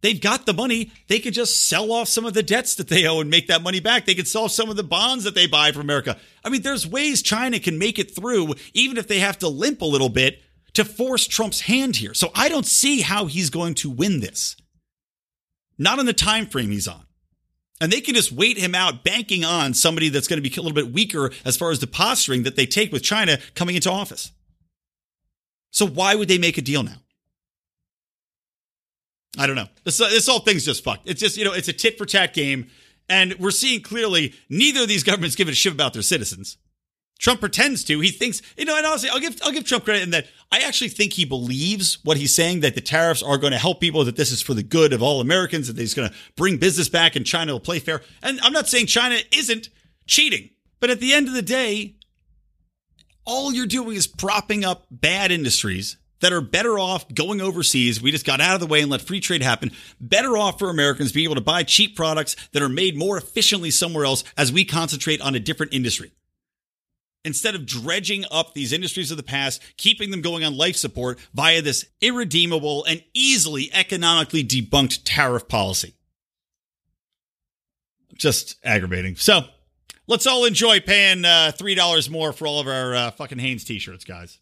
They've got the money. They could just sell off some of the debts that they owe and make that money back. They could sell some of the bonds that they buy from America. I mean, there's ways China can make it through, even if they have to limp a little bit to force Trump's hand here. So I don't see how he's going to win this. Not on the time frame he's on. And they can just wait him out, banking on somebody that's going to be a little bit weaker as far as the posturing that they take with China coming into office. So why would they make a deal now? I don't know. This, this whole thing's just fucked. It's just, you know, it's a tit for tat game. And we're seeing clearly neither of these governments give a shit about their citizens. Trump pretends to. He thinks, you know, and honestly, I'll give I'll give Trump credit in that I actually think he believes what he's saying that the tariffs are going to help people, that this is for the good of all Americans, that he's going to bring business back and China will play fair. And I'm not saying China isn't cheating, but at the end of the day, all you're doing is propping up bad industries that are better off going overseas. We just got out of the way and let free trade happen. Better off for Americans being able to buy cheap products that are made more efficiently somewhere else as we concentrate on a different industry instead of dredging up these industries of the past, keeping them going on life support via this irredeemable and easily economically debunked tariff policy. Just aggravating. So let's all enjoy paying uh, $3 more for all of our uh, fucking Hanes t shirts, guys.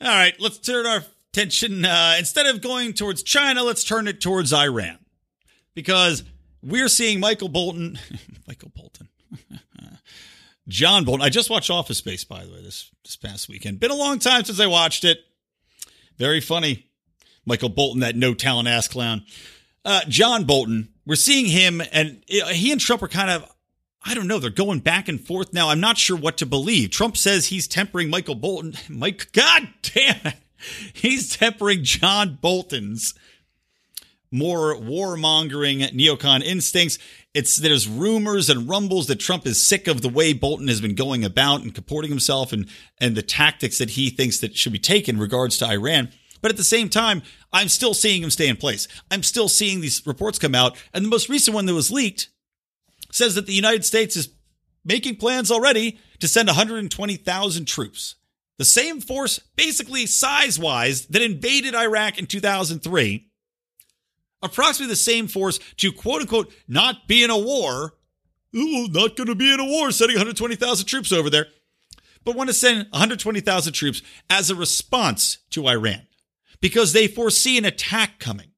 All right, let's turn our attention. Uh, instead of going towards China, let's turn it towards Iran. Because we're seeing Michael Bolton, [LAUGHS] Michael Bolton. [LAUGHS] John Bolton. I just watched Office Space, by the way, this this past weekend. Been a long time since I watched it. Very funny. Michael Bolton, that no talent ass clown. Uh, John Bolton. We're seeing him, and he and Trump are kind of. I don't know. They're going back and forth now. I'm not sure what to believe. Trump says he's tempering Michael Bolton. [LAUGHS] Mike, God damn it. He's tempering John Bolton's more warmongering neocon instincts. It's there's rumors and rumbles that Trump is sick of the way Bolton has been going about and comporting himself and and the tactics that he thinks that should be taken in regards to Iran. But at the same time, I'm still seeing him stay in place. I'm still seeing these reports come out, and the most recent one that was leaked says that the United States is making plans already to send 120,000 troops. The same force, basically size wise, that invaded Iraq in 2003 approximately the same force to quote unquote not be in a war. Ooh, not going to be in a war, sending 120,000 troops over there, but want to send 120,000 troops as a response to Iran because they foresee an attack coming.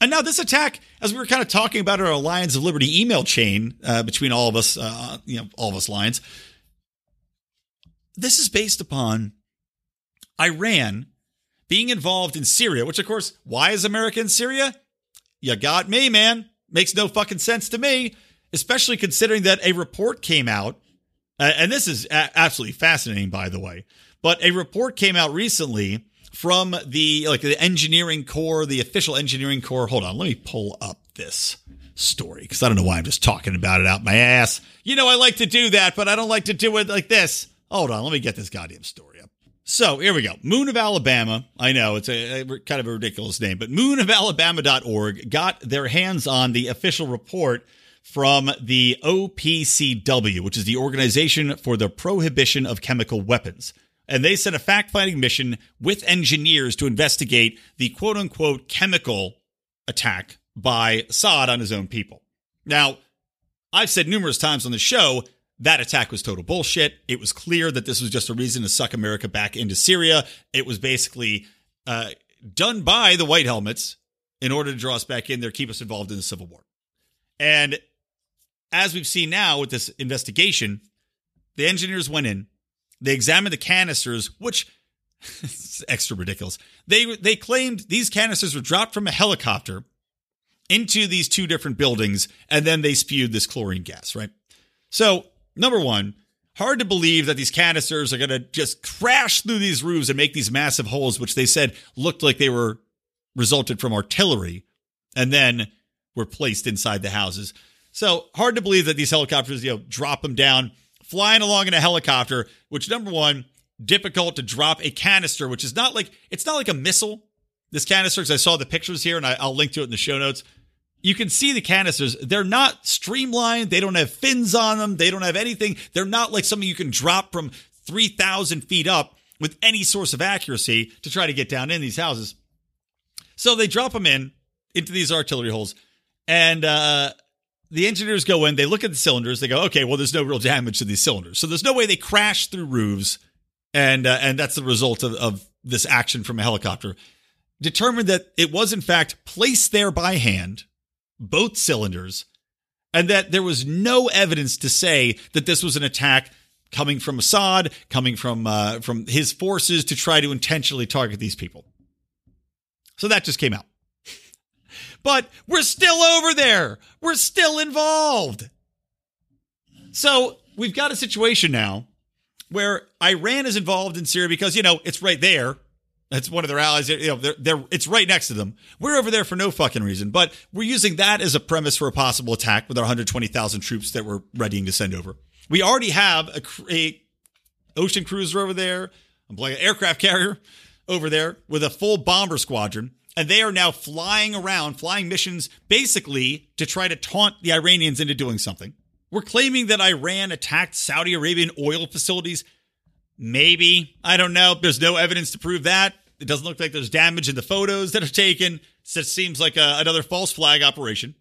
And now this attack, as we were kind of talking about our Lions of Liberty email chain uh, between all of us, uh, you know, all of us Lions, this is based upon Iran being involved in Syria, which of course, why is America in Syria? You got me, man. Makes no fucking sense to me, especially considering that a report came out, uh, and this is absolutely fascinating, by the way. But a report came out recently from the like the engineering corps, the official engineering corps. Hold on, let me pull up this story because I don't know why I'm just talking about it out my ass. You know, I like to do that, but I don't like to do it like this. Hold on, let me get this goddamn story. So here we go. Moon of Alabama. I know it's a, a, kind of a ridiculous name, but moonofalabama.org got their hands on the official report from the OPCW, which is the Organization for the Prohibition of Chemical Weapons. and they sent a fact finding mission with engineers to investigate the quote unquote chemical attack by Assad on his own people. Now, I've said numerous times on the show that attack was total bullshit. It was clear that this was just a reason to suck America back into Syria. It was basically uh, done by the White Helmets in order to draw us back in there, keep us involved in the Civil War. And as we've seen now with this investigation, the engineers went in, they examined the canisters, which [LAUGHS] is extra ridiculous. They they claimed these canisters were dropped from a helicopter into these two different buildings, and then they spewed this chlorine gas, right? So, number one, hard to believe that these canisters are going to just crash through these roofs and make these massive holes, which they said looked like they were resulted from artillery and then were placed inside the houses. So hard to believe that these helicopters, you know, drop them down, flying along in a helicopter, which number one, difficult to drop a canister, which is not like it's not like a missile. This canister, because I saw the pictures here and I, I'll link to it in the show notes. You can see the canisters. They're not streamlined. They don't have fins on them. They don't have anything. They're not like something you can drop from 3,000 feet up with any source of accuracy to try to get down in these houses. So they drop them in into these artillery holes, and uh, the engineers go in. They look at the cylinders. They go, okay, well, there's no real damage to these cylinders, so there's no way they crash through roofs, and uh, and that's the result of, of this action from a helicopter. Determined that it was in fact placed there by hand, both cylinders, and that there was no evidence to say that this was an attack coming from Assad, coming from uh, from his forces to try to intentionally target these people. So that just came out. [LAUGHS] But we're still over there. We're still involved. So we've got a situation now where Iran is involved in Syria because, you know, it's right there. That's one of their allies. You know, they're, they're, it's right next to them. We're over there for no fucking reason, but we're using that as a premise for a possible attack with our 120,000 troops that we're readying to send over. We already have a, a ocean cruiser over there, a aircraft carrier over there with a full bomber squadron. And they are now flying around, flying missions basically to try to taunt the Iranians into doing something. We're claiming that Iran attacked Saudi Arabian oil facilities. Maybe. I don't know. There's no evidence to prove that. It doesn't look like there's damage in the photos that are taken. So It seems like a, another false flag operation.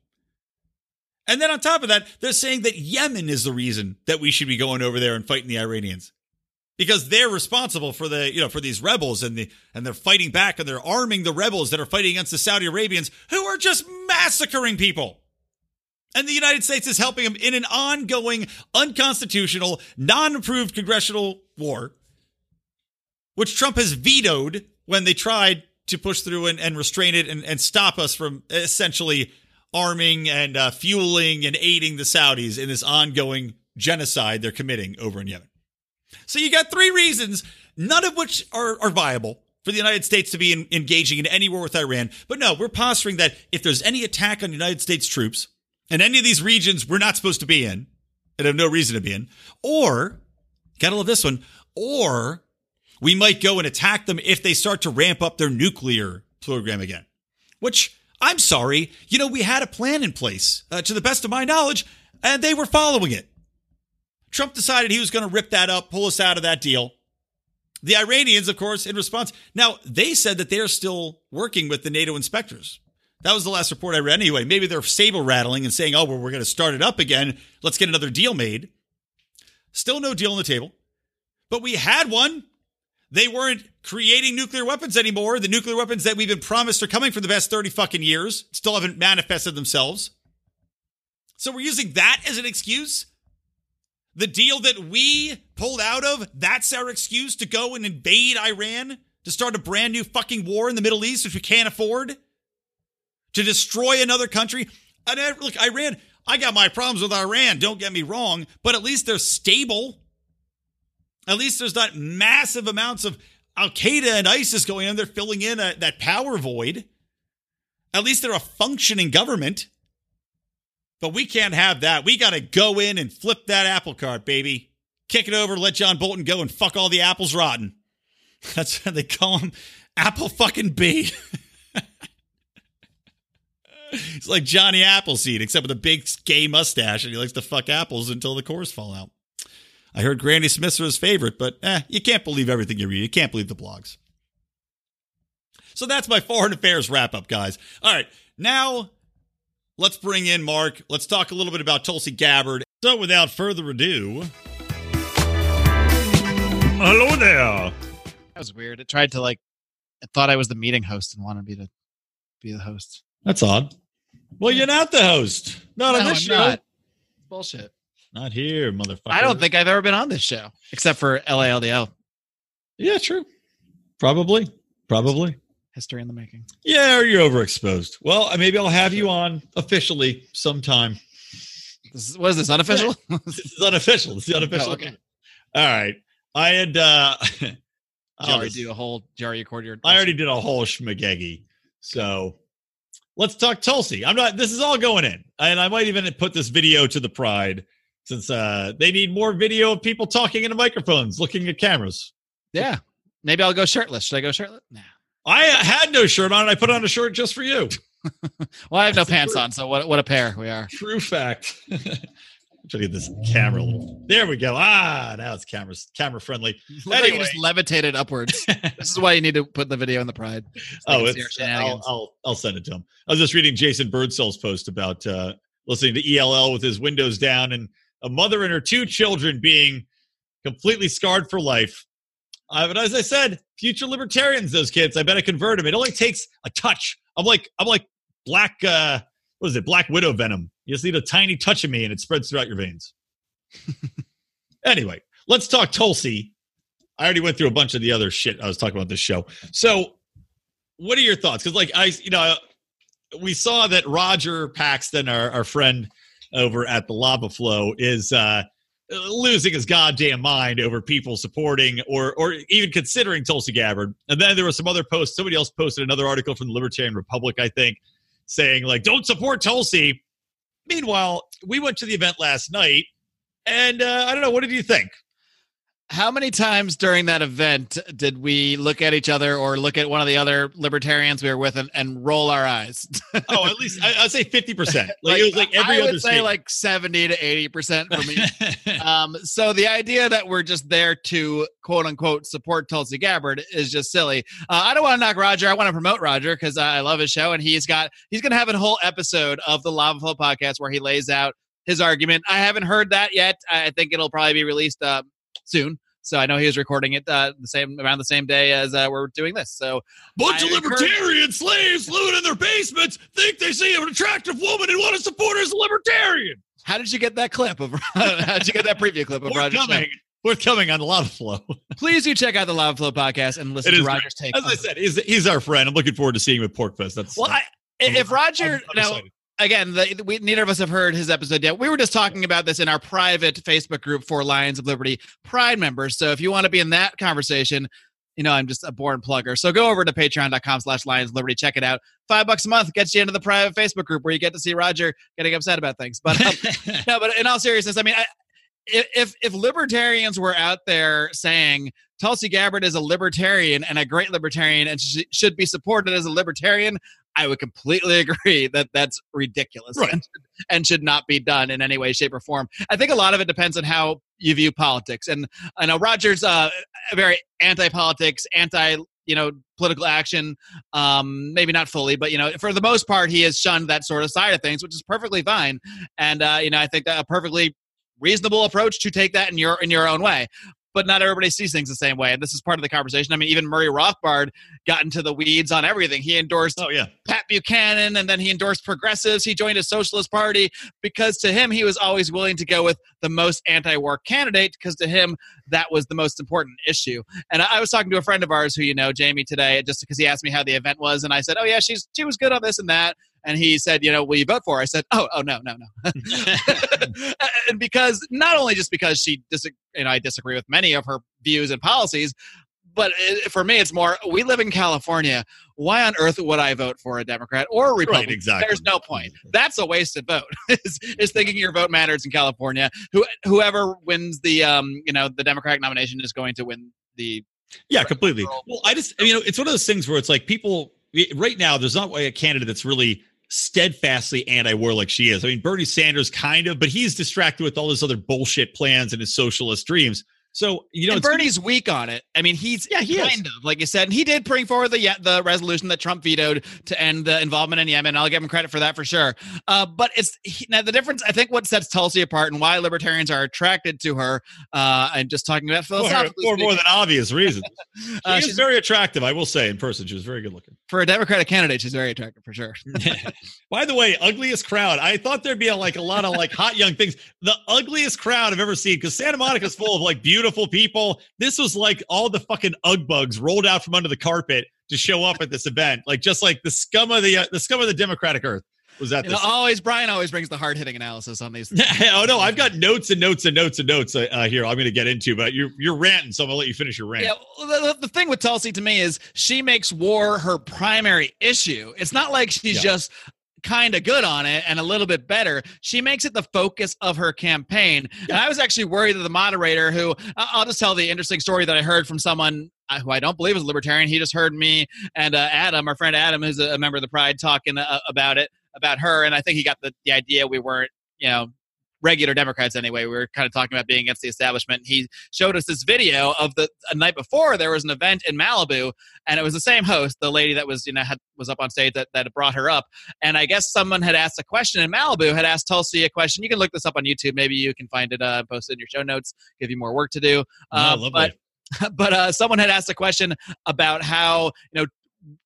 And then on top of that, they're saying that Yemen is the reason that we should be going over there and fighting the Iranians because they're responsible for the you know for these rebels and the and they're fighting back and they're arming the rebels that are fighting against the Saudi Arabians who are just massacring people. And the United States is helping them in an ongoing, unconstitutional, non-approved congressional war, which Trump has vetoed when they tried to push through and, and restrain it and, and stop us from essentially arming and uh, fueling and aiding the Saudis in this ongoing genocide they're committing over in Yemen. So you got three reasons, none of which are, are viable for the United States to be in, engaging in any war with Iran. But no, we're posturing that if there's any attack on United States troops in any of these regions we're not supposed to be in and have no reason to be in, or, gotta love this one, or we might go and attack them if they start to ramp up their nuclear program again. Which, I'm sorry, you know, we had a plan in place, uh, to the best of my knowledge, and they were following it. Trump decided he was going to rip that up, pull us out of that deal. The Iranians, of course, in response, now they said that they are still working with the NATO inspectors. That was the last report I read anyway. Maybe they're saber rattling and saying, oh, well, we're going to start it up again. Let's get another deal made. Still no deal on the table. But we had one. They weren't creating nuclear weapons anymore. The nuclear weapons that we've been promised are coming for the past 30 fucking years still haven't manifested themselves. So we're using that as an excuse the deal that we pulled out of, that's our excuse to go and invade Iran, to start a brand new fucking war in the Middle East, which we can't afford, to destroy another country. And look, Iran, I got my problems with Iran, don't get me wrong, but at least they're stable. At least there's not massive amounts of Al Qaeda and ISIS going on. They're filling in a, that power void. At least they're a functioning government. But we can't have that. We got to go in and flip that apple cart, baby. Kick it over, let John Bolton go and fuck all the apples rotten. [LAUGHS] That's how they call him Apple fucking B. [LAUGHS] [LAUGHS] He's like Johnny Appleseed, except with a big gay mustache, and he likes to fuck apples until the cores fall out. I heard Granny Smiths are his favorite, but eh, you can't believe everything you read. You can't believe the blogs. So that's my foreign affairs wrap up, guys. All right, now let's bring in Marc. Let's talk a little bit about Tulsi Gabbard. So without further ado, hello there. That was weird. It tried to like, it thought I was the meeting host and wanted me to be the host. That's odd. Well, you're not the host. Not on No, this I'm show. not. Bullshit. Not here, motherfucker. I don't think I've ever been on this show except for LALDL. Yeah, true. Probably. Probably. History in the making. Yeah, or you're overexposed. Well, maybe I'll have you on officially sometime. This is, what is this unofficial? [LAUGHS] This is unofficial. This is unofficial. Oh, okay. All right. I had uh already do a whole? You record your? I already did a whole schmageggy. So let's talk Tulsi. I'm not this is all going in. And I might even put this video to the pride since uh they need more video of people talking into microphones, looking at cameras. Yeah. Maybe I'll go shirtless. Should I go shirtless? Nah. I had no shirt on. I put on a shirt just for you. [LAUGHS] Well, I have no pants true. on, so what? What a pair we are. True fact. [LAUGHS] Try to get this camera little. There we go. Ah, now it's camera camera friendly. [LAUGHS] Like you Anyway. just levitated upwards. [LAUGHS] this is why you need to put the video in the pride. So oh, it's, I'll. I'll I'll send it to him. I was just reading Jason Birdsell's post about uh, listening to ELL with his windows down and a mother and her two children being completely scarred for life. Uh, but as I said, future libertarians, those kids, I bet I convert them. It only takes a touch. I'm like I'm like black. Uh, what is it? Black widow venom. You just need a tiny touch of me, and it spreads throughout your veins. [LAUGHS] anyway, let's talk Tulsi. I already went through a bunch of the other shit I was talking about this show. So, what are your thoughts? Because, like, I, you know, we saw that Roger Paxton, our, our friend over at the Lava Flow, is uh, losing his goddamn mind over people supporting or or even considering Tulsi Gabbard. And then there were some other posts. Somebody else posted another article from the Libertarian Republic, I think, saying like, "Don't support Tulsi." Meanwhile, we went to the event last night, and uh, I don't know. What did you think? How many times during that event did we look at each other or look at one of the other libertarians we were with and, and roll our eyes? [LAUGHS] Oh, at least I, I'd say fifty percent. Like, it was like every I other would say statement. like 70 to 80 percent for me. [LAUGHS] um, so the idea that we're just there to quote unquote support Tulsi Gabbard is just silly. Uh, I don't want to knock Roger. I want to promote Roger because I love his show, and he's got he's going to have a whole episode of the Lava Flow podcast where he lays out his argument. I haven't heard that yet. I think it'll probably be released uh, soon. So I know he was recording it uh, the same around the same day as uh, we're doing this. So Bunch I of encourage- libertarian slaves living in their basements think they see an attractive woman and want to support her as a libertarian. how did you get that clip of? [LAUGHS] how did you get that preview clip of Roger's show? Forthcoming, forthcoming on the Lava Flow. Please do check out the Lava Flow podcast and listen to Roger's take. As I said, he's, he's our friend. I'm looking forward to seeing him at PorcFest. That's well, I, if Roger I'm- I'm now excited. Again, the, we neither of us have heard his episode yet. We were just talking about this in our private Facebook group for Lions of Liberty Pride members. So if you want to be in that conversation, you know, I'm just a born plugger. So go over to patreon.com slash Lions Liberty. Check it out. Five bucks a month gets you into the private Facebook group where you get to see Roger getting upset about things. But um, [LAUGHS] no, but in all seriousness, I mean, I, if if libertarians were out there saying Tulsi Gabbard is a libertarian and a great libertarian and she should be supported as a libertarian, I would completely [LAUGHS] agree that that's ridiculous Right. and, and should not be done in any way, shape, or form. I think a lot of it depends on how you view politics. And I know Roger's uh, very anti-politics, anti you know political action um maybe not fully but you know for the most part he has shunned that sort of side of things which is perfectly fine and uh you know i think that a perfectly reasonable approach to take that in your in your own way but not everybody sees things the same way and this is part of the conversation i mean even murray rothbard got into the weeds on everything he endorsed oh yeah, Pat Buchanan, and then he endorsed progressives. He joined a socialist party because to him, he was always willing to go with the most anti war candidate because to him, that was the most important issue. And I I was talking to a friend of ours who you know, Jamie, today, just because he asked me how the event was. And I said, Oh, yeah, she's she was good on this and that. And he said, You know, will you vote for her? I said, Oh, oh, no, no, no. [LAUGHS] [LAUGHS] and because not only just because she dis- you know, I disagree with many of her views and policies, but it, for me, it's more we live in California. Why on earth would I vote for a Democrat or a Republican? exactly. There's no point. That's a wasted vote. [LAUGHS] is, is thinking your vote matters in California. Who whoever wins the um you know the Democratic nomination is going to win the yeah, completely. Well, I just, you know, it's one of those things where it's like people right now. There's not way a candidate that's really steadfastly anti-war like she is. I mean, Bernie Sanders kind of, but he's distracted with all his other bullshit plans and his socialist dreams. So you know, and Bernie's weak on it. I mean, he's Yeah, he is. of like you said. And he did bring forward the the resolution that Trump vetoed to end the involvement in Yemen. I'll give him credit for that for sure. Uh, but it's he, now the difference. I think what sets Tulsi apart and why libertarians are attracted to her. Uh, and just talking about philosophically for more than obvious reasons. [LAUGHS] She Uh, she's- very attractive, I will say. In person, she was very good looking. for a Democratic candidate, she's very attractive for sure. [LAUGHS] By the way, ugliest crowd. I thought there'd be a, like a lot of like hot young things. The ugliest crowd I've ever seen because Santa Monica's full of like beautiful people. This was like all the fucking ug bugs rolled out from under the carpet to show up at this event. Like just like the scum of the uh, the scum of the Democratic earth was at You know, this. always Brian always brings the hard hitting analysis on these. [LAUGHS] oh no, I've got notes and notes and notes and notes uh, uh, here. I'm going to get into, but you're you're ranting, so I'm going to let you finish your rant. Yeah, the, the- the thing with Tulsi to me is she makes war her primary issue. It's not like she's Yeah. just kind of good on it and a little bit better. She makes it the focus of her campaign. And I was actually worried that the moderator, who I'll just tell the interesting story that I heard from someone uh, who I don't believe is a libertarian. He just heard me and uh, Adam, our friend Adam, who's a, a member of the Pride, talking uh, about it, about her. And I think he got the, the idea we weren't, you know, regular Democrats anyway. We were kind of talking about being against the establishment. He showed us this video of the a night before there was an event in Malibu, and it was the same host, the lady that was you know had was up on stage that that brought her up. And I guess someone had asked a question in Malibu, had asked Tulsi a question. You can look this up on YouTube. Maybe you can find it uh, posted in your show notes. Give you more work to do. Uh, but [LAUGHS] but uh, someone had asked a question about how you know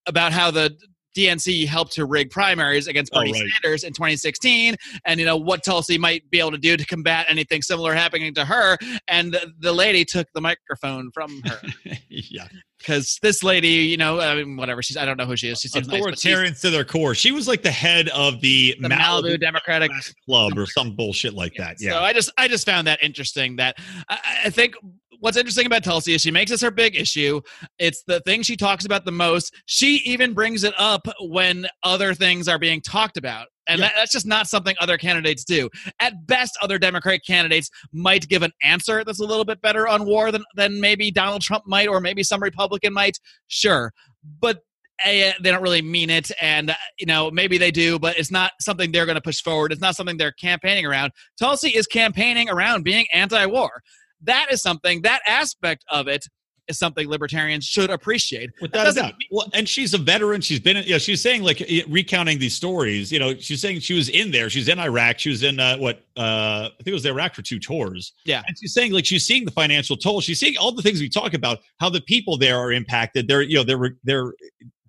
about how the DNC helped to rig primaries against Oh, Bernie right. Sanders in 2016, and you know what Tulsi might be able to do to combat anything similar happening to her. And the, the lady took the microphone from her [LAUGHS] yeah. because this lady, you know, I mean, whatever she's, I don't know who she is. She seems nice, she's to their core. She was like the head of the, the Malibu Democratic Club or some bullshit like that. Yeah. So I just I just found that interesting. That I, I think what's interesting about Tulsi is she makes this her big issue. It's the thing she talks about the most. She even brings it up when other things are being talked about. And Yeah. that, that's just not something other candidates do. At best, other Democratic candidates might give an answer that's a little bit better on war than, than maybe Donald Trump might, or maybe some Republican might. Sure. But eh, they don't really mean it. And, uh, you know, maybe they do, but it's not something they're going to push forward. It's not something they're campaigning around. Tulsi is campaigning around being anti war. That is something, that aspect of it is something libertarians should appreciate. Without That a doubt. Well, and she's a veteran. She's been, you know, she's saying like recounting these stories. You know, she's saying she was in there. She's in Iraq. She was in uh, what uh, I think it was Iraq for two tours. Yeah. and she's saying like she's seeing the financial toll. She's seeing all the things we talk about. How the people there are impacted. They're you know they're they're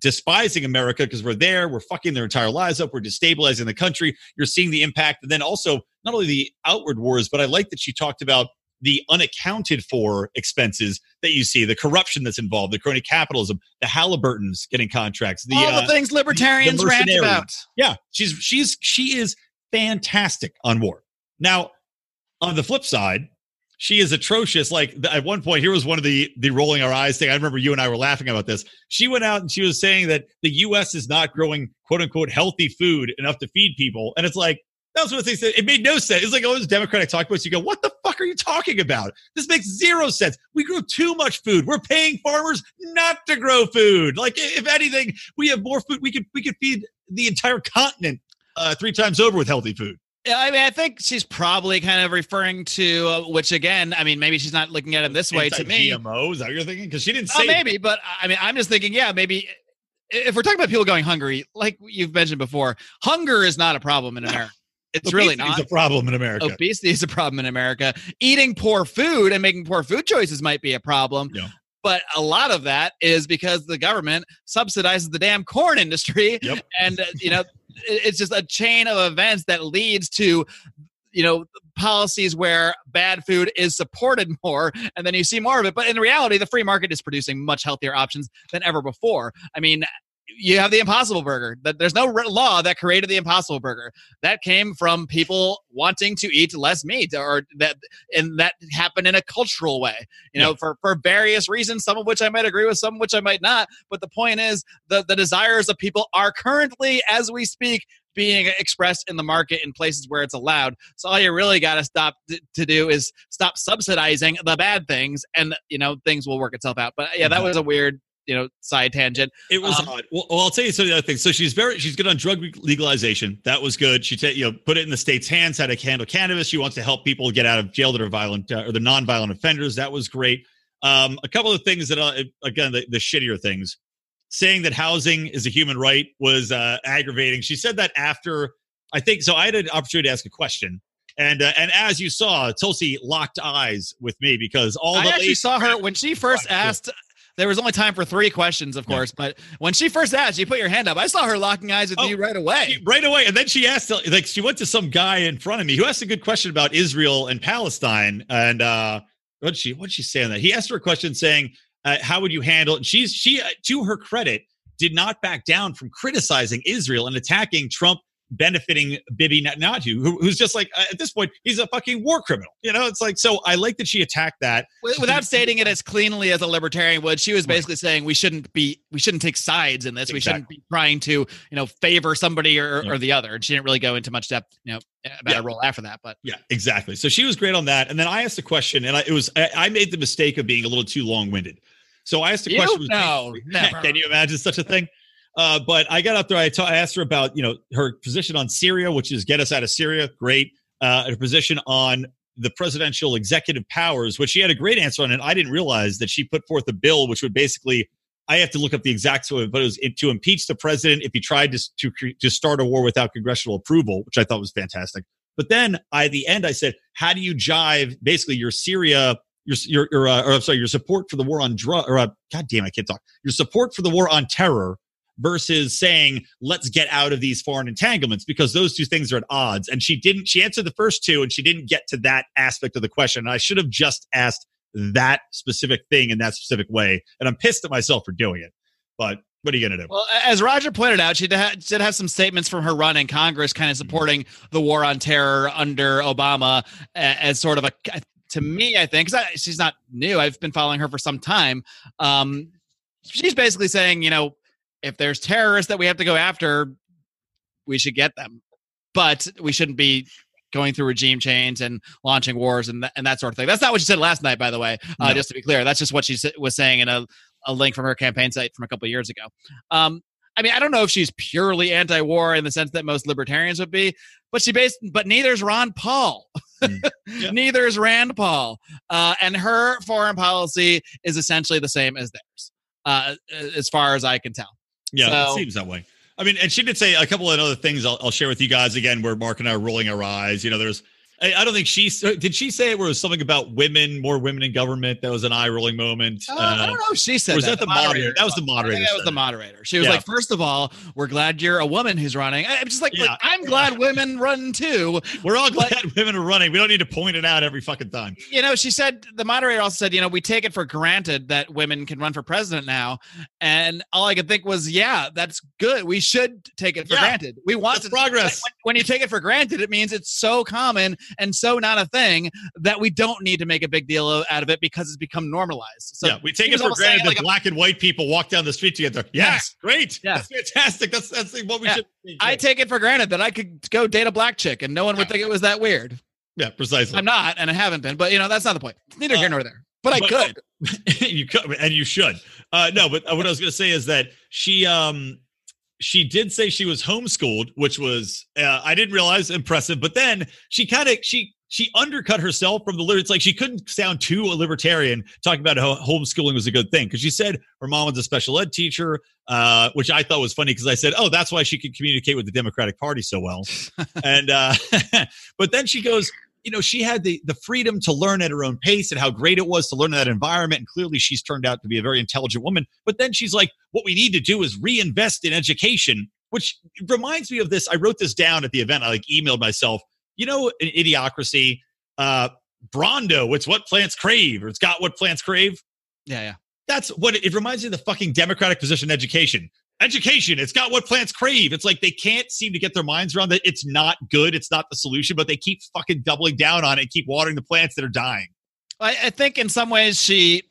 despising America because we're there. We're fucking their entire lives up. We're destabilizing the country. You're seeing the impact, and then also not only the outward wars, but I like that she talked about the unaccounted for expenses that you see, the corruption that's involved, the crony capitalism, the Halliburtons getting contracts, the, All uh, the things libertarians the rant mercenaries. about. yeah, she's she's she is fantastic on war. Now, on the flip side, she is atrocious. Like at one point, here was one of the the rolling our eyes thing. I remember you and I were laughing about this. She went out and she was saying that the U.S. is not growing quote unquote healthy food enough to feed people, and it's like. That was one of the things that it made no sense. It's like all those Democratic talk points. You go, what the fuck are you talking about? This makes zero sense. We grow too much food. We're paying farmers not to grow food. Like, if anything, we have more food. We could we could feed the entire continent uh, three times over with healthy food. Yeah, I mean, I think she's probably kind of referring to, uh, which again, I mean, maybe she's not looking at it this way to me. GMO, is that what you're thinking? Because she didn't Oh, say maybe, but I mean, I'm just thinking, yeah, maybe if we're talking about people going hungry, like you've mentioned before, hunger is not a problem in America. It's really Obesity is not. a problem in America. Obesity is a problem in America. Eating poor food and making poor food choices might be a problem. Yeah. But a lot of that is because the government subsidizes the damn corn industry. [LAUGHS] Yep. And, uh, you know, it's just a chain of events that leads to, you know, policies where bad food is supported [LAUGHS] more. And then you see more of it. But in reality, the free market is producing much healthier options than ever before. I mean, you have the impossible burger. That there's no law that created the impossible burger. That came from people wanting to eat less meat or that and that happened in a cultural way you know Yeah. for for various reasons some of which i might agree with some of which i might not. But the point is the the desires of people are currently as we speak being expressed in the market in places where it's allowed. So all you really got to stop to do is stop subsidizing the bad things and you know things will work itself out. But yeah that mm-hmm. was a weird you know side tangent. It was Um, odd. Well, well, I'll tell you some of the other things. So she's very she's good on drug legalization. That was good. She ta- you know put it in the state's hands how to handle cannabis. She wants to help people get out of jail that are violent uh, or the non-violent offenders. That was great. Um, a couple of things that uh, again the, the shittier things. Saying that housing is a human right was uh, aggravating. She said that after I think so. I had an opportunity to ask a question. And uh, and as you saw, Tulsi locked eyes with me because all I the actually ladies- saw her when she [LAUGHS] first asked. There was only time for three questions, of course, but when she first asked, you put your hand up. I saw her locking eyes with Oh, you right away. She- right away. And then she asked, like, she went to some guy in front of me who asked a good question about Israel and Palestine. And uh, what she what she say on that? He asked her a question saying, uh, "How would you handle?" And she's she, uh, to her credit, did not back down from criticizing Israel and attacking Trump. Benefiting Bibi Netanyahu, who, who's just like uh, at this point he's a fucking war criminal. You know, it's like so. I like that she attacked that. Without stating it as cleanly as a libertarian would, she was basically saying we shouldn't be we shouldn't take sides in this. We shouldn't be trying to you know favor somebody or, Yeah. or the other. And she didn't really go into much depth you know about Yeah. her role after that. But Yeah, exactly. So she was great on that. And then I asked a question, and I, it was I, I made the mistake of being a little too long winded. So I asked a You? question. was No, never. [LAUGHS] Can you imagine such a thing? Uh, but I got up there. I asked her about you know her position on Syria, which is get us out of Syria. Great. Uh, her position on the presidential executive powers, which she had a great answer on, and I didn't realize that she put forth a bill which would basically. I have to look up the exact but it was to impeach the president if he tried to to to start a war without congressional approval, which I thought was fantastic. But then I, at the end, I said, "How do you jive basically your Syria, your your, your uh, or I'm sorry, your support for the war on drug, or uh, God damn, I can't talk. Your support for the war on terror versus saying let's get out of these foreign entanglements because those two things are at odds." And she didn't. She answered the first two, and she didn't get to that aspect of the question. And I should have just asked that specific thing in that specific way. And I'm pissed at myself for doing it. But what are you going to do? Well, as Roger pointed out, she did have some statements from her run in Congress, kind of supporting the war on terror under Obama as sort of a. To me, I think because she's not new. I've been following her for some time. Um, she's basically saying, you know, if there's terrorists that we have to go after, we should get them, but we shouldn't be going through regime change and launching wars and, th- and that sort of thing. That's not what she said last night, by the way. Uh, No. Just to be clear, that's just what she was saying in a, a link from her campaign site from a couple of years ago. Um, I mean, I don't know if she's purely anti-war in the sense that most libertarians would be, but she based, but neither's Ron Paul. Mm. [LAUGHS] Yeah. Neither is Rand Paul, uh, and her foreign policy is essentially the same as theirs, uh, as far as I can tell. Yeah, So- it seems that way. I mean, and she did say a couple of other things I'll, I'll share with you guys again where Marc and I are rolling our eyes. You know, there's, I, I don't think she, did she say it was something about women, more women in government? That was an eye rolling moment. Uh, I don't know if she said was that. that the moderator? That was the moderator That was the moderator. She was Yeah. like, first of all, we're glad you're a woman who's running. I'm just like, Yeah. like, I'm glad women run too. We're all But- glad [LAUGHS] women are running. We don't need to point it out every fucking time. you know, she said the moderator also said, you know, we take it for granted that women can run for president now, and all I could think was, yeah, that's good. We should take it for Yeah. granted. We want to progress. When, when you take it for granted, it means it's so common and so not a thing that we don't need to make a big deal out of it because it's become normalized. So yeah, we take it for granted that like a- black and white people walk down the street together. Yes, great. Yeah. That's fantastic. That's that's what we Yeah. should. I take it for granted that I could go date a black chick and no one would Yeah. think it was that weird. yeah, precisely. I'm not, and I haven't been, but you know, that's not the point. It's neither Uh, here nor there. But I but- could. [LAUGHS] you could, and you should. Uh, no, but what I was going to say is that she um she did say she was homeschooled, which was uh, I didn't realize impressive. But then she kind of she she undercut herself from the lyrics. Like she couldn't sound too a libertarian talking about how homeschooling was a good thing because she said her mom was a special ed teacher, uh, which I thought was funny because I said, oh, that's why she could communicate with the Democratic Party so well. [LAUGHS] and uh, [LAUGHS] but then she goes, you know, she had the the freedom to learn at her own pace and how great it was to learn in that environment. And clearly, she's turned out to be a very intelligent woman. But then she's like, what we need to do is reinvest in education, which reminds me of this. I wrote this down at the event. I like emailed myself. You know, in Idiocracy, uh, Brawndo. It's what plants crave, or it's got what plants crave. Yeah, yeah. That's what it, it reminds me of the fucking Democratic position in education. Education, it's got what plants crave. It's like they can't seem to get their minds around that it's not good, it's not the solution, but they keep fucking doubling down on it and keep watering the plants that are dying. I, I think in some ways she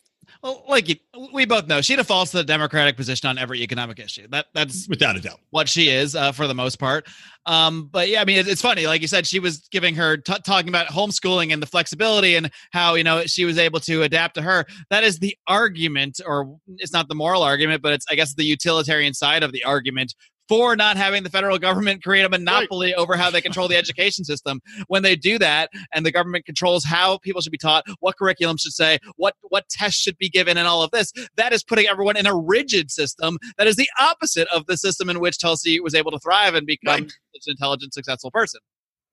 like you, we both know, she defaults to the Democratic position on every economic issue. That that's Without a doubt. what she is uh, for the most part. Um, but yeah, I mean, it, it's funny. Like you said, she was giving her t- talking about homeschooling and the flexibility and how you know she was able to adapt to her. That is the argument, or it's not the moral argument, but it's I guess the utilitarian side of the argument for not having the federal government create a monopoly over how they control the education system. When they do that, and the government controls how people should be taught, what curriculum should say, what what tests should be given, and all of this, that is putting everyone in a rigid system that is the opposite of the system in which Tulsi was able to thrive and become Right. such an intelligent, successful person.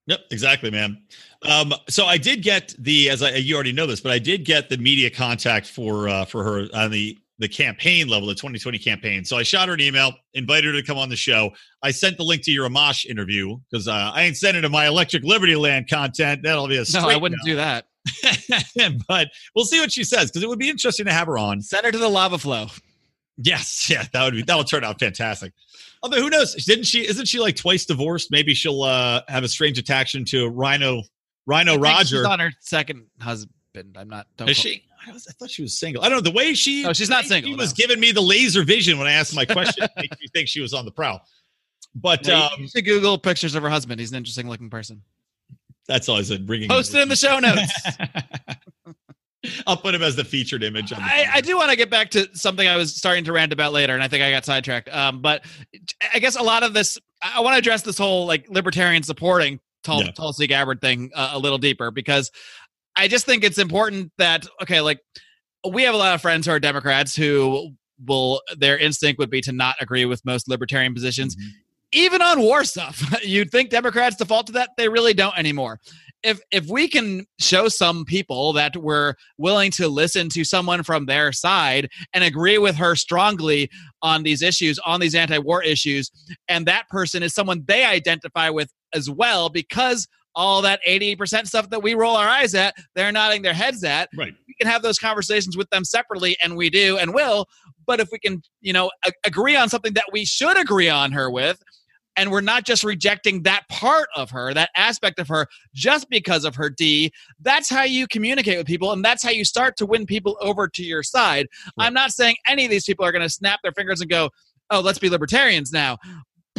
Yep, exactly, man. Um, so I did get the as I you already know this, but I did get the media contact for uh, for her on the the campaign level, the 2020 campaign. So I shot her an email, invited her to come on the show. I sent the link to your Amash interview because uh, I ain't sending to my Electric Liberty Land content. That'll be a No, I wouldn't do that. [LAUGHS] but we'll see what she says because it would be interesting to have her on. Send her to the lava flow. Yes, [LAUGHS] yeah, that would be that will turn out fantastic. Although who knows? Didn't she? Isn't she like twice divorced? Maybe she'll uh, have a strange attachment to Rhino Rhino Roger. On her second husband. I'm not. Is she? I, was, I thought she was single. I don't know the way she. No, she's not single, She was giving me the laser vision when I asked my question. [LAUGHS] makes me think she was on the prowl. But No, um, you should Google pictures of her husband. He's an interesting looking person. that's all I said. Bringing Post it in the show notes. [LAUGHS] I'll put him as the featured image. On the I, I do want to get back to something I was starting to rant about later, and I think I got sidetracked. Um, but I guess a lot of this, I want to address this whole like libertarian supporting Tul- Yeah. Tulsi Gabbard thing uh, a little deeper because I just think it's important that okay, like we have a lot of friends who are Democrats who will their instinct would be to not agree with most libertarian positions. Mm-hmm. Even on war stuff [LAUGHS] you'd think democrats default to that. They really don't anymore. If if we can show some people that we're willing to listen to someone from their side and agree with her strongly on these issues on these anti-war issues and that person is someone they identify with as well because all that 80% stuff that we roll our eyes at they're nodding their heads at. Right. we can have those conversations with them separately and we do and will but if we can you know a- agree on something that we should agree on her with and we're not just rejecting that part of her that aspect of her just because of her d that's how you communicate with people and that's how you start to win people over to your side. I'm not saying any of these people are going to snap their fingers and go oh let's be libertarians now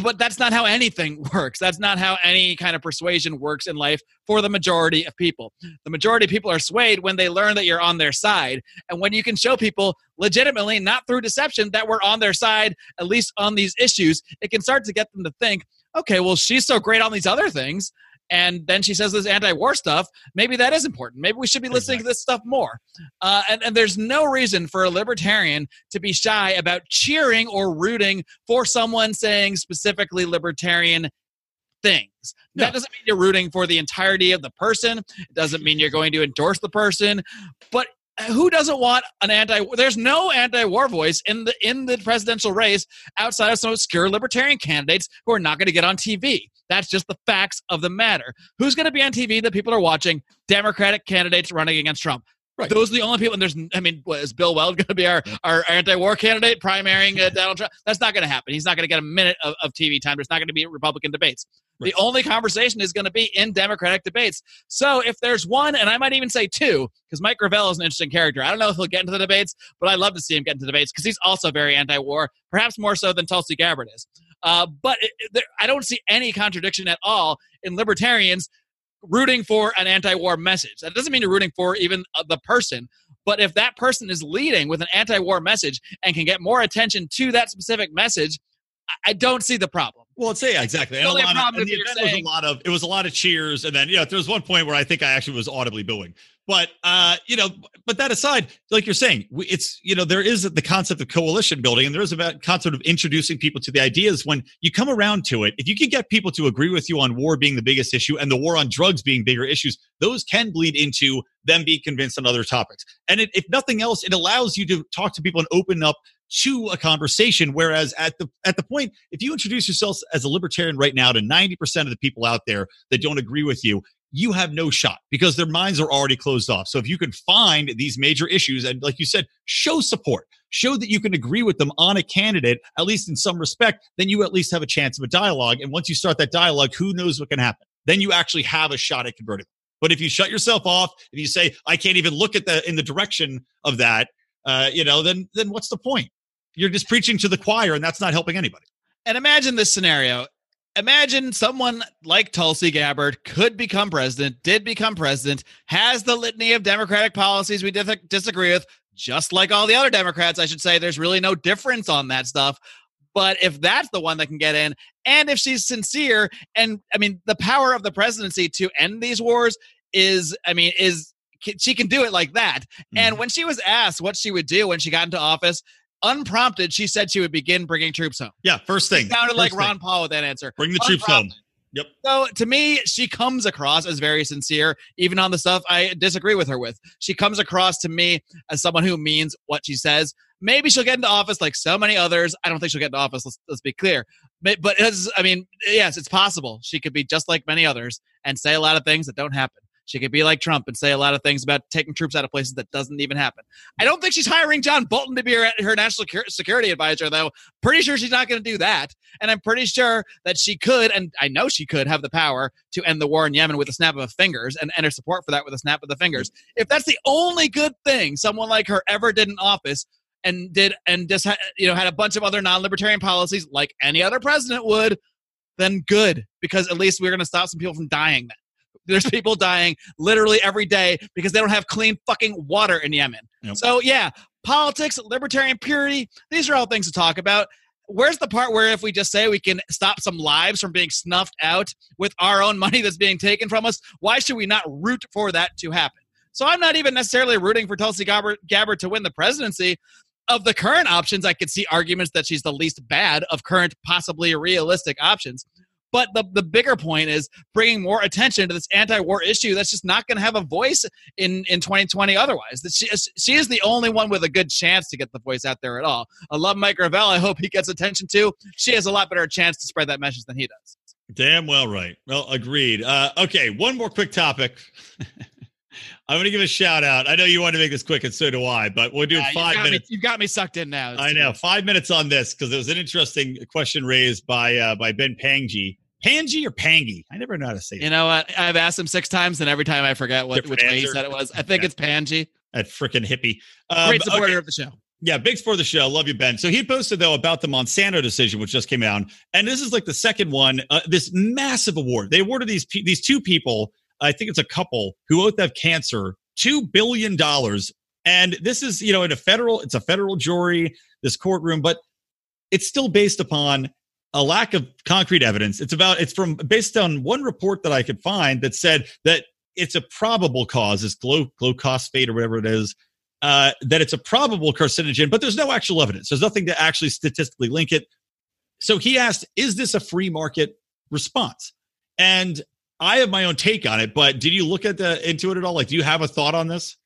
but that's not how anything [LAUGHS] works. That's not how any kind of persuasion works in life for the majority of people. The majority of people are swayed when they learn that you're on their side. And when you can show people legitimately, not through deception, that we're on their side, at least on these issues, it can start to get them to think, okay, well, she's so great on these other things. And then she says this anti war stuff. Maybe that is important. Maybe we should be listening to this stuff more. Uh, and, and there's no reason for a libertarian to be shy about cheering or rooting for someone saying specifically libertarian things. No. That doesn't mean you're rooting for the entirety of the person. It doesn't mean you're going to endorse the person. But who doesn't want an anti there's no anti-war voice in the in the presidential race outside of some obscure libertarian candidates who are not going to get on TV. That's just the facts of the matter. Who's going to be on TV that people are watching? Democratic candidates running against Trump. Right. Those are the only people. And there's, I mean, what, is Bill Weld going to be our, our anti-war candidate primarying uh, [LAUGHS] Donald Trump? That's not going to happen. He's not going to get a minute of, of TV time. There's not going to be Republican debates. Right. The only conversation is going to be in Democratic debates. So if there's one, and I might even say two, because Mike Gravel is an interesting character. I don't know if he'll get into the debates, but I'd love to see him get into debates because he's also very anti-war, perhaps more so than Tulsi Gabbard is. Uh, but it, there, I don't see any contradiction at all in libertarians rooting for an anti-war message. That doesn't mean you're rooting for even uh, the person, but if that person is leading with an anti-war message and can get more attention to that specific message, I- don't see the problem. Well, it's yeah, exactly. And, a lot of, and the event was a lot of it was a lot of cheers, and then you know there was one point where I think I actually was audibly booing. But uh, you know, but that aside, like you're saying, it's you know there is the concept of coalition building, and there is a concept of introducing people to the ideas. When you come around to it, if you can get people to agree with you on war being the biggest issue and the war on drugs being bigger issues, those can bleed into them being convinced on other topics. And it, if nothing else, it allows you to talk to people and open up to a conversation. Whereas at the at the point, if you introduce yourself as a libertarian right now to 90% of the people out there that don't agree with you, you have no shot because their minds are already closed off. So if you can find these major issues and like you said, show support, show that you can agree with them on a candidate, at least in some respect, then you at least have a chance of a dialogue. And once you start that dialogue, who knows what can happen? Then you actually have a shot at converting. But if you shut yourself off, if you say, I can't even look at the in the direction of that, uh, you know, then then what's the point? You're just preaching to the choir, and that's not helping anybody. And imagine this scenario. Imagine someone like Tulsi Gabbard could become president, did become president, has the litany of Democratic policies we dis- disagree with, just like all the other Democrats, I should say. There's really no difference on that stuff. But if that's the one that can get in, and if she's sincere, and I mean, the power of the presidency to end these wars is, I mean, is she can do it like that. Mm-hmm. And when she was asked what she would do when she got into office, unprompted, she said she would begin bringing troops home. Yeah, first thing. It sounded first like thing. Ron Paul with that answer. Bring the troops home. Yep. So to me, she comes across as very sincere, even on the stuff I disagree with her with. She comes across to me as someone who means what she says. Maybe she'll get into office like so many others. I don't think she'll get into office. Let's, let's be clear. But, but I mean, yes, it's possible. She could be just like many others and say a lot of things that don't happen. She could be like Trump and say a lot of things about taking troops out of places that doesn't even happen. I don't think she's hiring John Bolton to be her, her national security advisor, though. Pretty sure she's not going to do that. And I'm pretty sure that she could, and I know she could, have the power to end the war in Yemen with a snap of the fingers and enter support for that with a snap of the fingers. If that's the only good thing someone like her ever did in office, and did and just you know had a bunch of other non-libertarian policies like any other president would, then good because at least we're going to stop some people from dying. Then there's people dying literally every day because they don't have clean fucking water in Yemen. Yep. So yeah, politics, libertarian purity, these are all things to talk about. Where's the part where if we just say we can stop some lives from being snuffed out with our own money that's being taken from us, why should we not root for that to happen? So I'm not even necessarily rooting for Tulsi Gabbard, Gabbard to win the presidency. Of the current options, I could see arguments that she's the least bad of current, possibly realistic options. But the, the bigger point is bringing more attention to this anti-war issue that's just not going to have a voice in, in 2020 otherwise. That she, she is the only one with a good chance to get the voice out there at all. I love Mike Gravel. I hope he gets attention too. She has a lot better chance to spread that message than he does. Damn well right. Well, agreed. Uh, okay, one more quick topic. [LAUGHS] I'm going to give a shout out. I know you want to make this quick, and so do I. But we'll do Yeah, five you've minutes. Me, you've got me sucked in now. It's I know five minutes on this because it was an interesting question raised by uh, by Ben Pangy. Pangy or Pangy? I never know how to say it. You know what? I've asked him six times, and every time I forget what Different which way he said it was. I think Yeah. it's Pangy. That freaking hippie. Um, Great supporter okay. of the show. Yeah, big for the show. Love you, Ben. So he posted though about the Monsanto decision, which just came out, and this is like the second one. Uh, this massive award they awarded these pe- these two people. I think it's a couple who both have cancer, two billion dollars, and this is you know in a federal. It's a federal jury, this courtroom, but it's still based upon a lack of concrete evidence. It's about it's from based on one report that I could find that said that it's a probable cause, this glow glucophosphate or whatever it is, uh, that it's a probable carcinogen, but there's no actual evidence. There's nothing to actually statistically link it. So he asked, is this a free market response? And I have my own take on it, but did you look at the into it at all? Like, do you have a thought on this?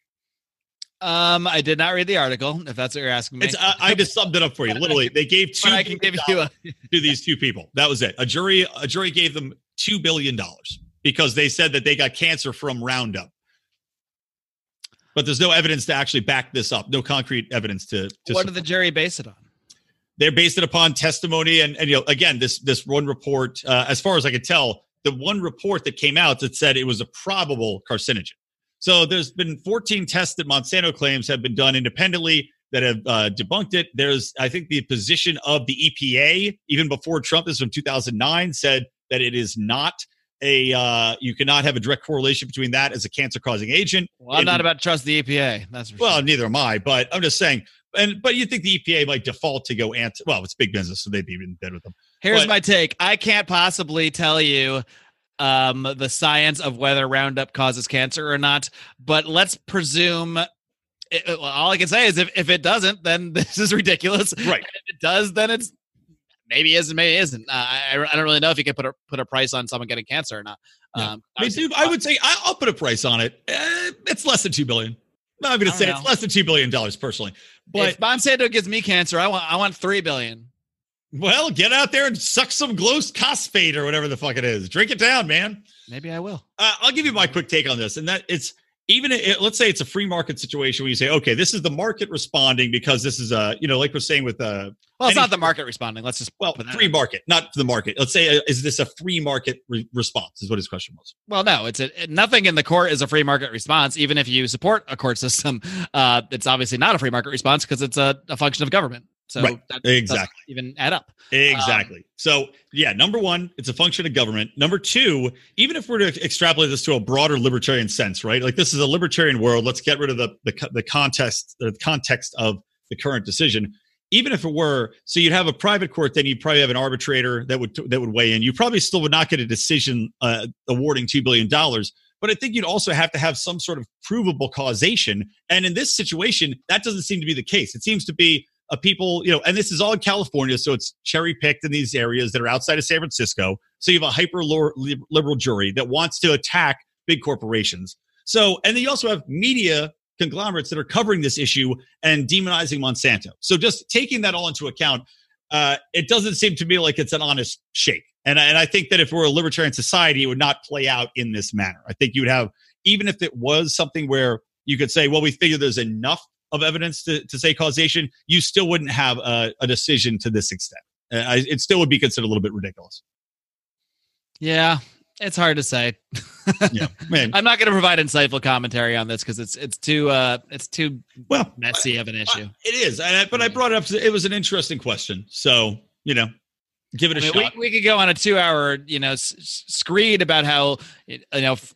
Um, I did not read the article. If that's what you're asking me, It's I, I just summed it up for you. Literally, they gave [LAUGHS] two I can give you a. to these two people. That was it. A jury, a jury gave them two billion dollars because they said that they got cancer from Roundup. But there's no evidence to actually back this up. No concrete evidence to. to What did the jury base it on? they're based it upon testimony and, and you know again this this one report uh, as far as i could tell the one report that came out that said it was a probable carcinogen so there's been 14 tests that monsanto claims have been done independently that have uh, debunked it there's i think the position of the epa even before trump this was from 2009 said that it is not a uh, you cannot have a direct correlation between that as a cancer causing agent Well, I'm It- not about to trust the EPA. That's for well, sure. neither am I, but I'm just saying. And but you think the EPA might default to go anti? Well, it's big business, so they'd be in bed with them. Here's but- my take. I can't possibly tell you um, the science of whether Roundup causes cancer or not, but let's presume. It, well, all I can say is if, if it doesn't, then [LAUGHS] this is ridiculous. Right. If it does, then it's maybe is and maybe isn't. Uh, I, I don't really know if you can put a put a price on someone getting cancer or not. Yeah. Um, I mean, dude, I would say I- I'll put a price on it. Eh, it's less than two billion. I'm going to say it's less than two billion dollars personally, but if Monsanto gives me cancer, I want I want three billion. Well, get out there and suck some glucophosphate or whatever the fuck it is. Drink it down, man. Maybe I will. Uh, I'll give you my quick take on this, and that it's even it, let's say it's a free market situation where you say, okay, this is the market responding because this is a, you know, like we're saying with uh Well, it's Any- not the market responding. Let's just well, free out. market, not the market. Let's say, uh, is this a free market re- response? Is what his question was. Well, no, it's a, nothing in the court is a free market response. Even if you support a court system, [LAUGHS] uh, it's obviously not a free market response because it's a, a function of government. So Right. that doesn't Exactly. even add up. Exactly. so, yeah, number one, it's a function of government. Number two, even if we're to extrapolate this to a broader libertarian sense, right? Like this is a libertarian world. Let's get rid of the the, the context the context of the current decision. Even if it were, so you'd have a private court, then you'd probably have an arbitrator that would that would weigh in. You probably still would not get a decision uh, awarding two billion dollars. But I think you'd also have to have some sort of provable causation. And in this situation, that doesn't seem to be the case. It seems to be a people, you know, and this is all in California, so it's cherry picked in these areas that are outside of San Francisco. So you have a hyper liberal jury that wants to attack big corporations. So, and then you also have media conglomerates that are covering this issue and demonizing Monsanto. So, just taking that all into account, uh, it doesn't seem to me like it's an honest shake. And, and I think that if we're a libertarian society, it would not play out in this manner. I think you would have, even if it was something where you could say, well, we figure there's enough of evidence to, to say causation, you still wouldn't have a, a decision to this extent. Uh, I, it still would be considered a little bit ridiculous. Yeah, it's hard to say. Yeah, man. [LAUGHS] I'm not going to provide insightful commentary on this because it's it's too uh it's too Well, messy of an issue. it is, and I, but I brought it up. It was an interesting question, so you know, give it a I mean, shot. we, we could go on a two hour, you know, s- s- screed about how, you know, f-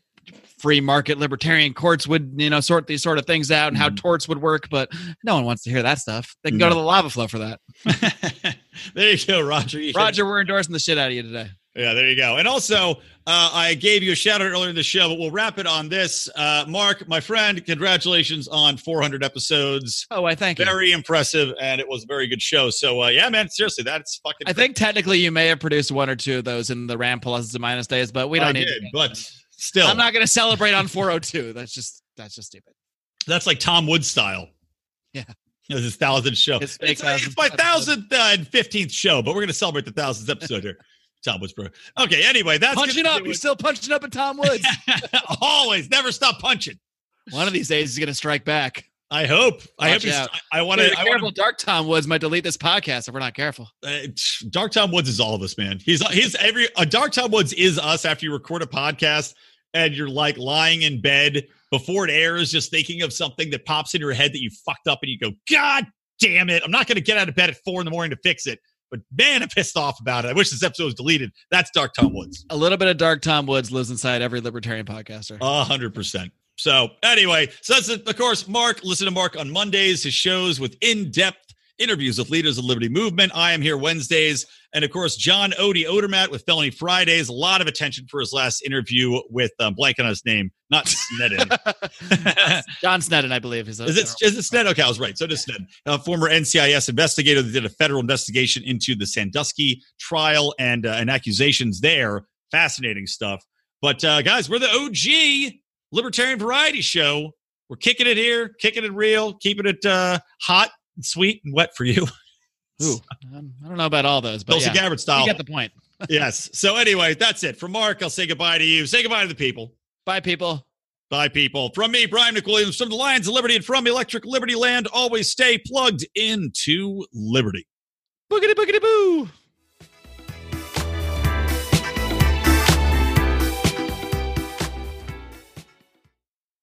free market libertarian courts would, you know, sort these sort of things out and how Mhm. torts would work, but no one wants to hear that stuff. They can go to the lava flow for that. [LAUGHS] there you go, Roger. You Roger, we're endorsing the shit out of you today. Yeah, there you go. And also, uh, I gave you a shout out earlier in the show, but we'll wrap it on this. Uh, Marc, my friend, congratulations on 400 episodes. Oh, I thank you. Very impressive, and it was a very good show. So, uh, yeah, man, seriously, that's fucking. I think technically you may have produced one or two of those in the RAM pluses and minus days, but we don't I need did, but still, I'm not going to celebrate on 402. That's just that's just stupid. that's like Tom Wood style. Yeah. It was his thousandth show. His It's, fake it's thousandth my thousandth uh, and fifteenth show, but we're gonna celebrate the thousandth episode here. [LAUGHS] Tom Woods, bro. Okay, anyway, that's punching up. do He's it. still punching up at Tom Woods. [LAUGHS] Always, never stop punching. one of these days he's going to strike back. I hope. I hope. Watch He's, out. I, I want to. Careful. want Dark Tom Woods might delete this podcast if we're not careful. uh, Dark Tom Woods is all of us, man. He's he's every uh, Dark Tom Woods is us after you record a podcast and you're like lying in bed before it airs, just thinking of something that pops in your head that you fucked up, and you go, God damn it! I'm not going to get out of bed at four in the morning to fix it. But man, I'm pissed off about it. I wish this episode was deleted. That's Dark Tom Woods. A little bit of Dark Tom Woods lives inside every libertarian podcaster. A hundred percent. So anyway, so that's it. Of course, Marc. Listen to Marc on Mondays. His shows with in-depth interviews with leaders of the Liberty Movement. I am here Wednesdays, and of course, John Odie Odermatt with Felony Fridays. A lot of attention for his last interview with um, blank on his name, not Snedden. [LAUGHS] [LAUGHS] John Snedden, I believe, is, Is it is it Sned? Okay, I was right. So does Sned, a former NCIS investigator that did a federal investigation into the Sandusky trial and uh, and accusations there. Fascinating stuff. But uh, guys, we're the OG Libertarian Variety Show. We're kicking it here, kicking it real, keeping it uh, hot, and sweet, and wet for you. Ooh, um, I don't know about all those, but Tulsi yeah, Gabbard style. you get the point. [LAUGHS] yes. So anyway, that's it. From Marc, I'll say goodbye to you. Say goodbye to the people. Bye, people. Bye, people. From me, Brian McWilliams, from the Lions of Liberty, and from Electric Liberty Land, always stay plugged into Liberty. Boogity boogity boo.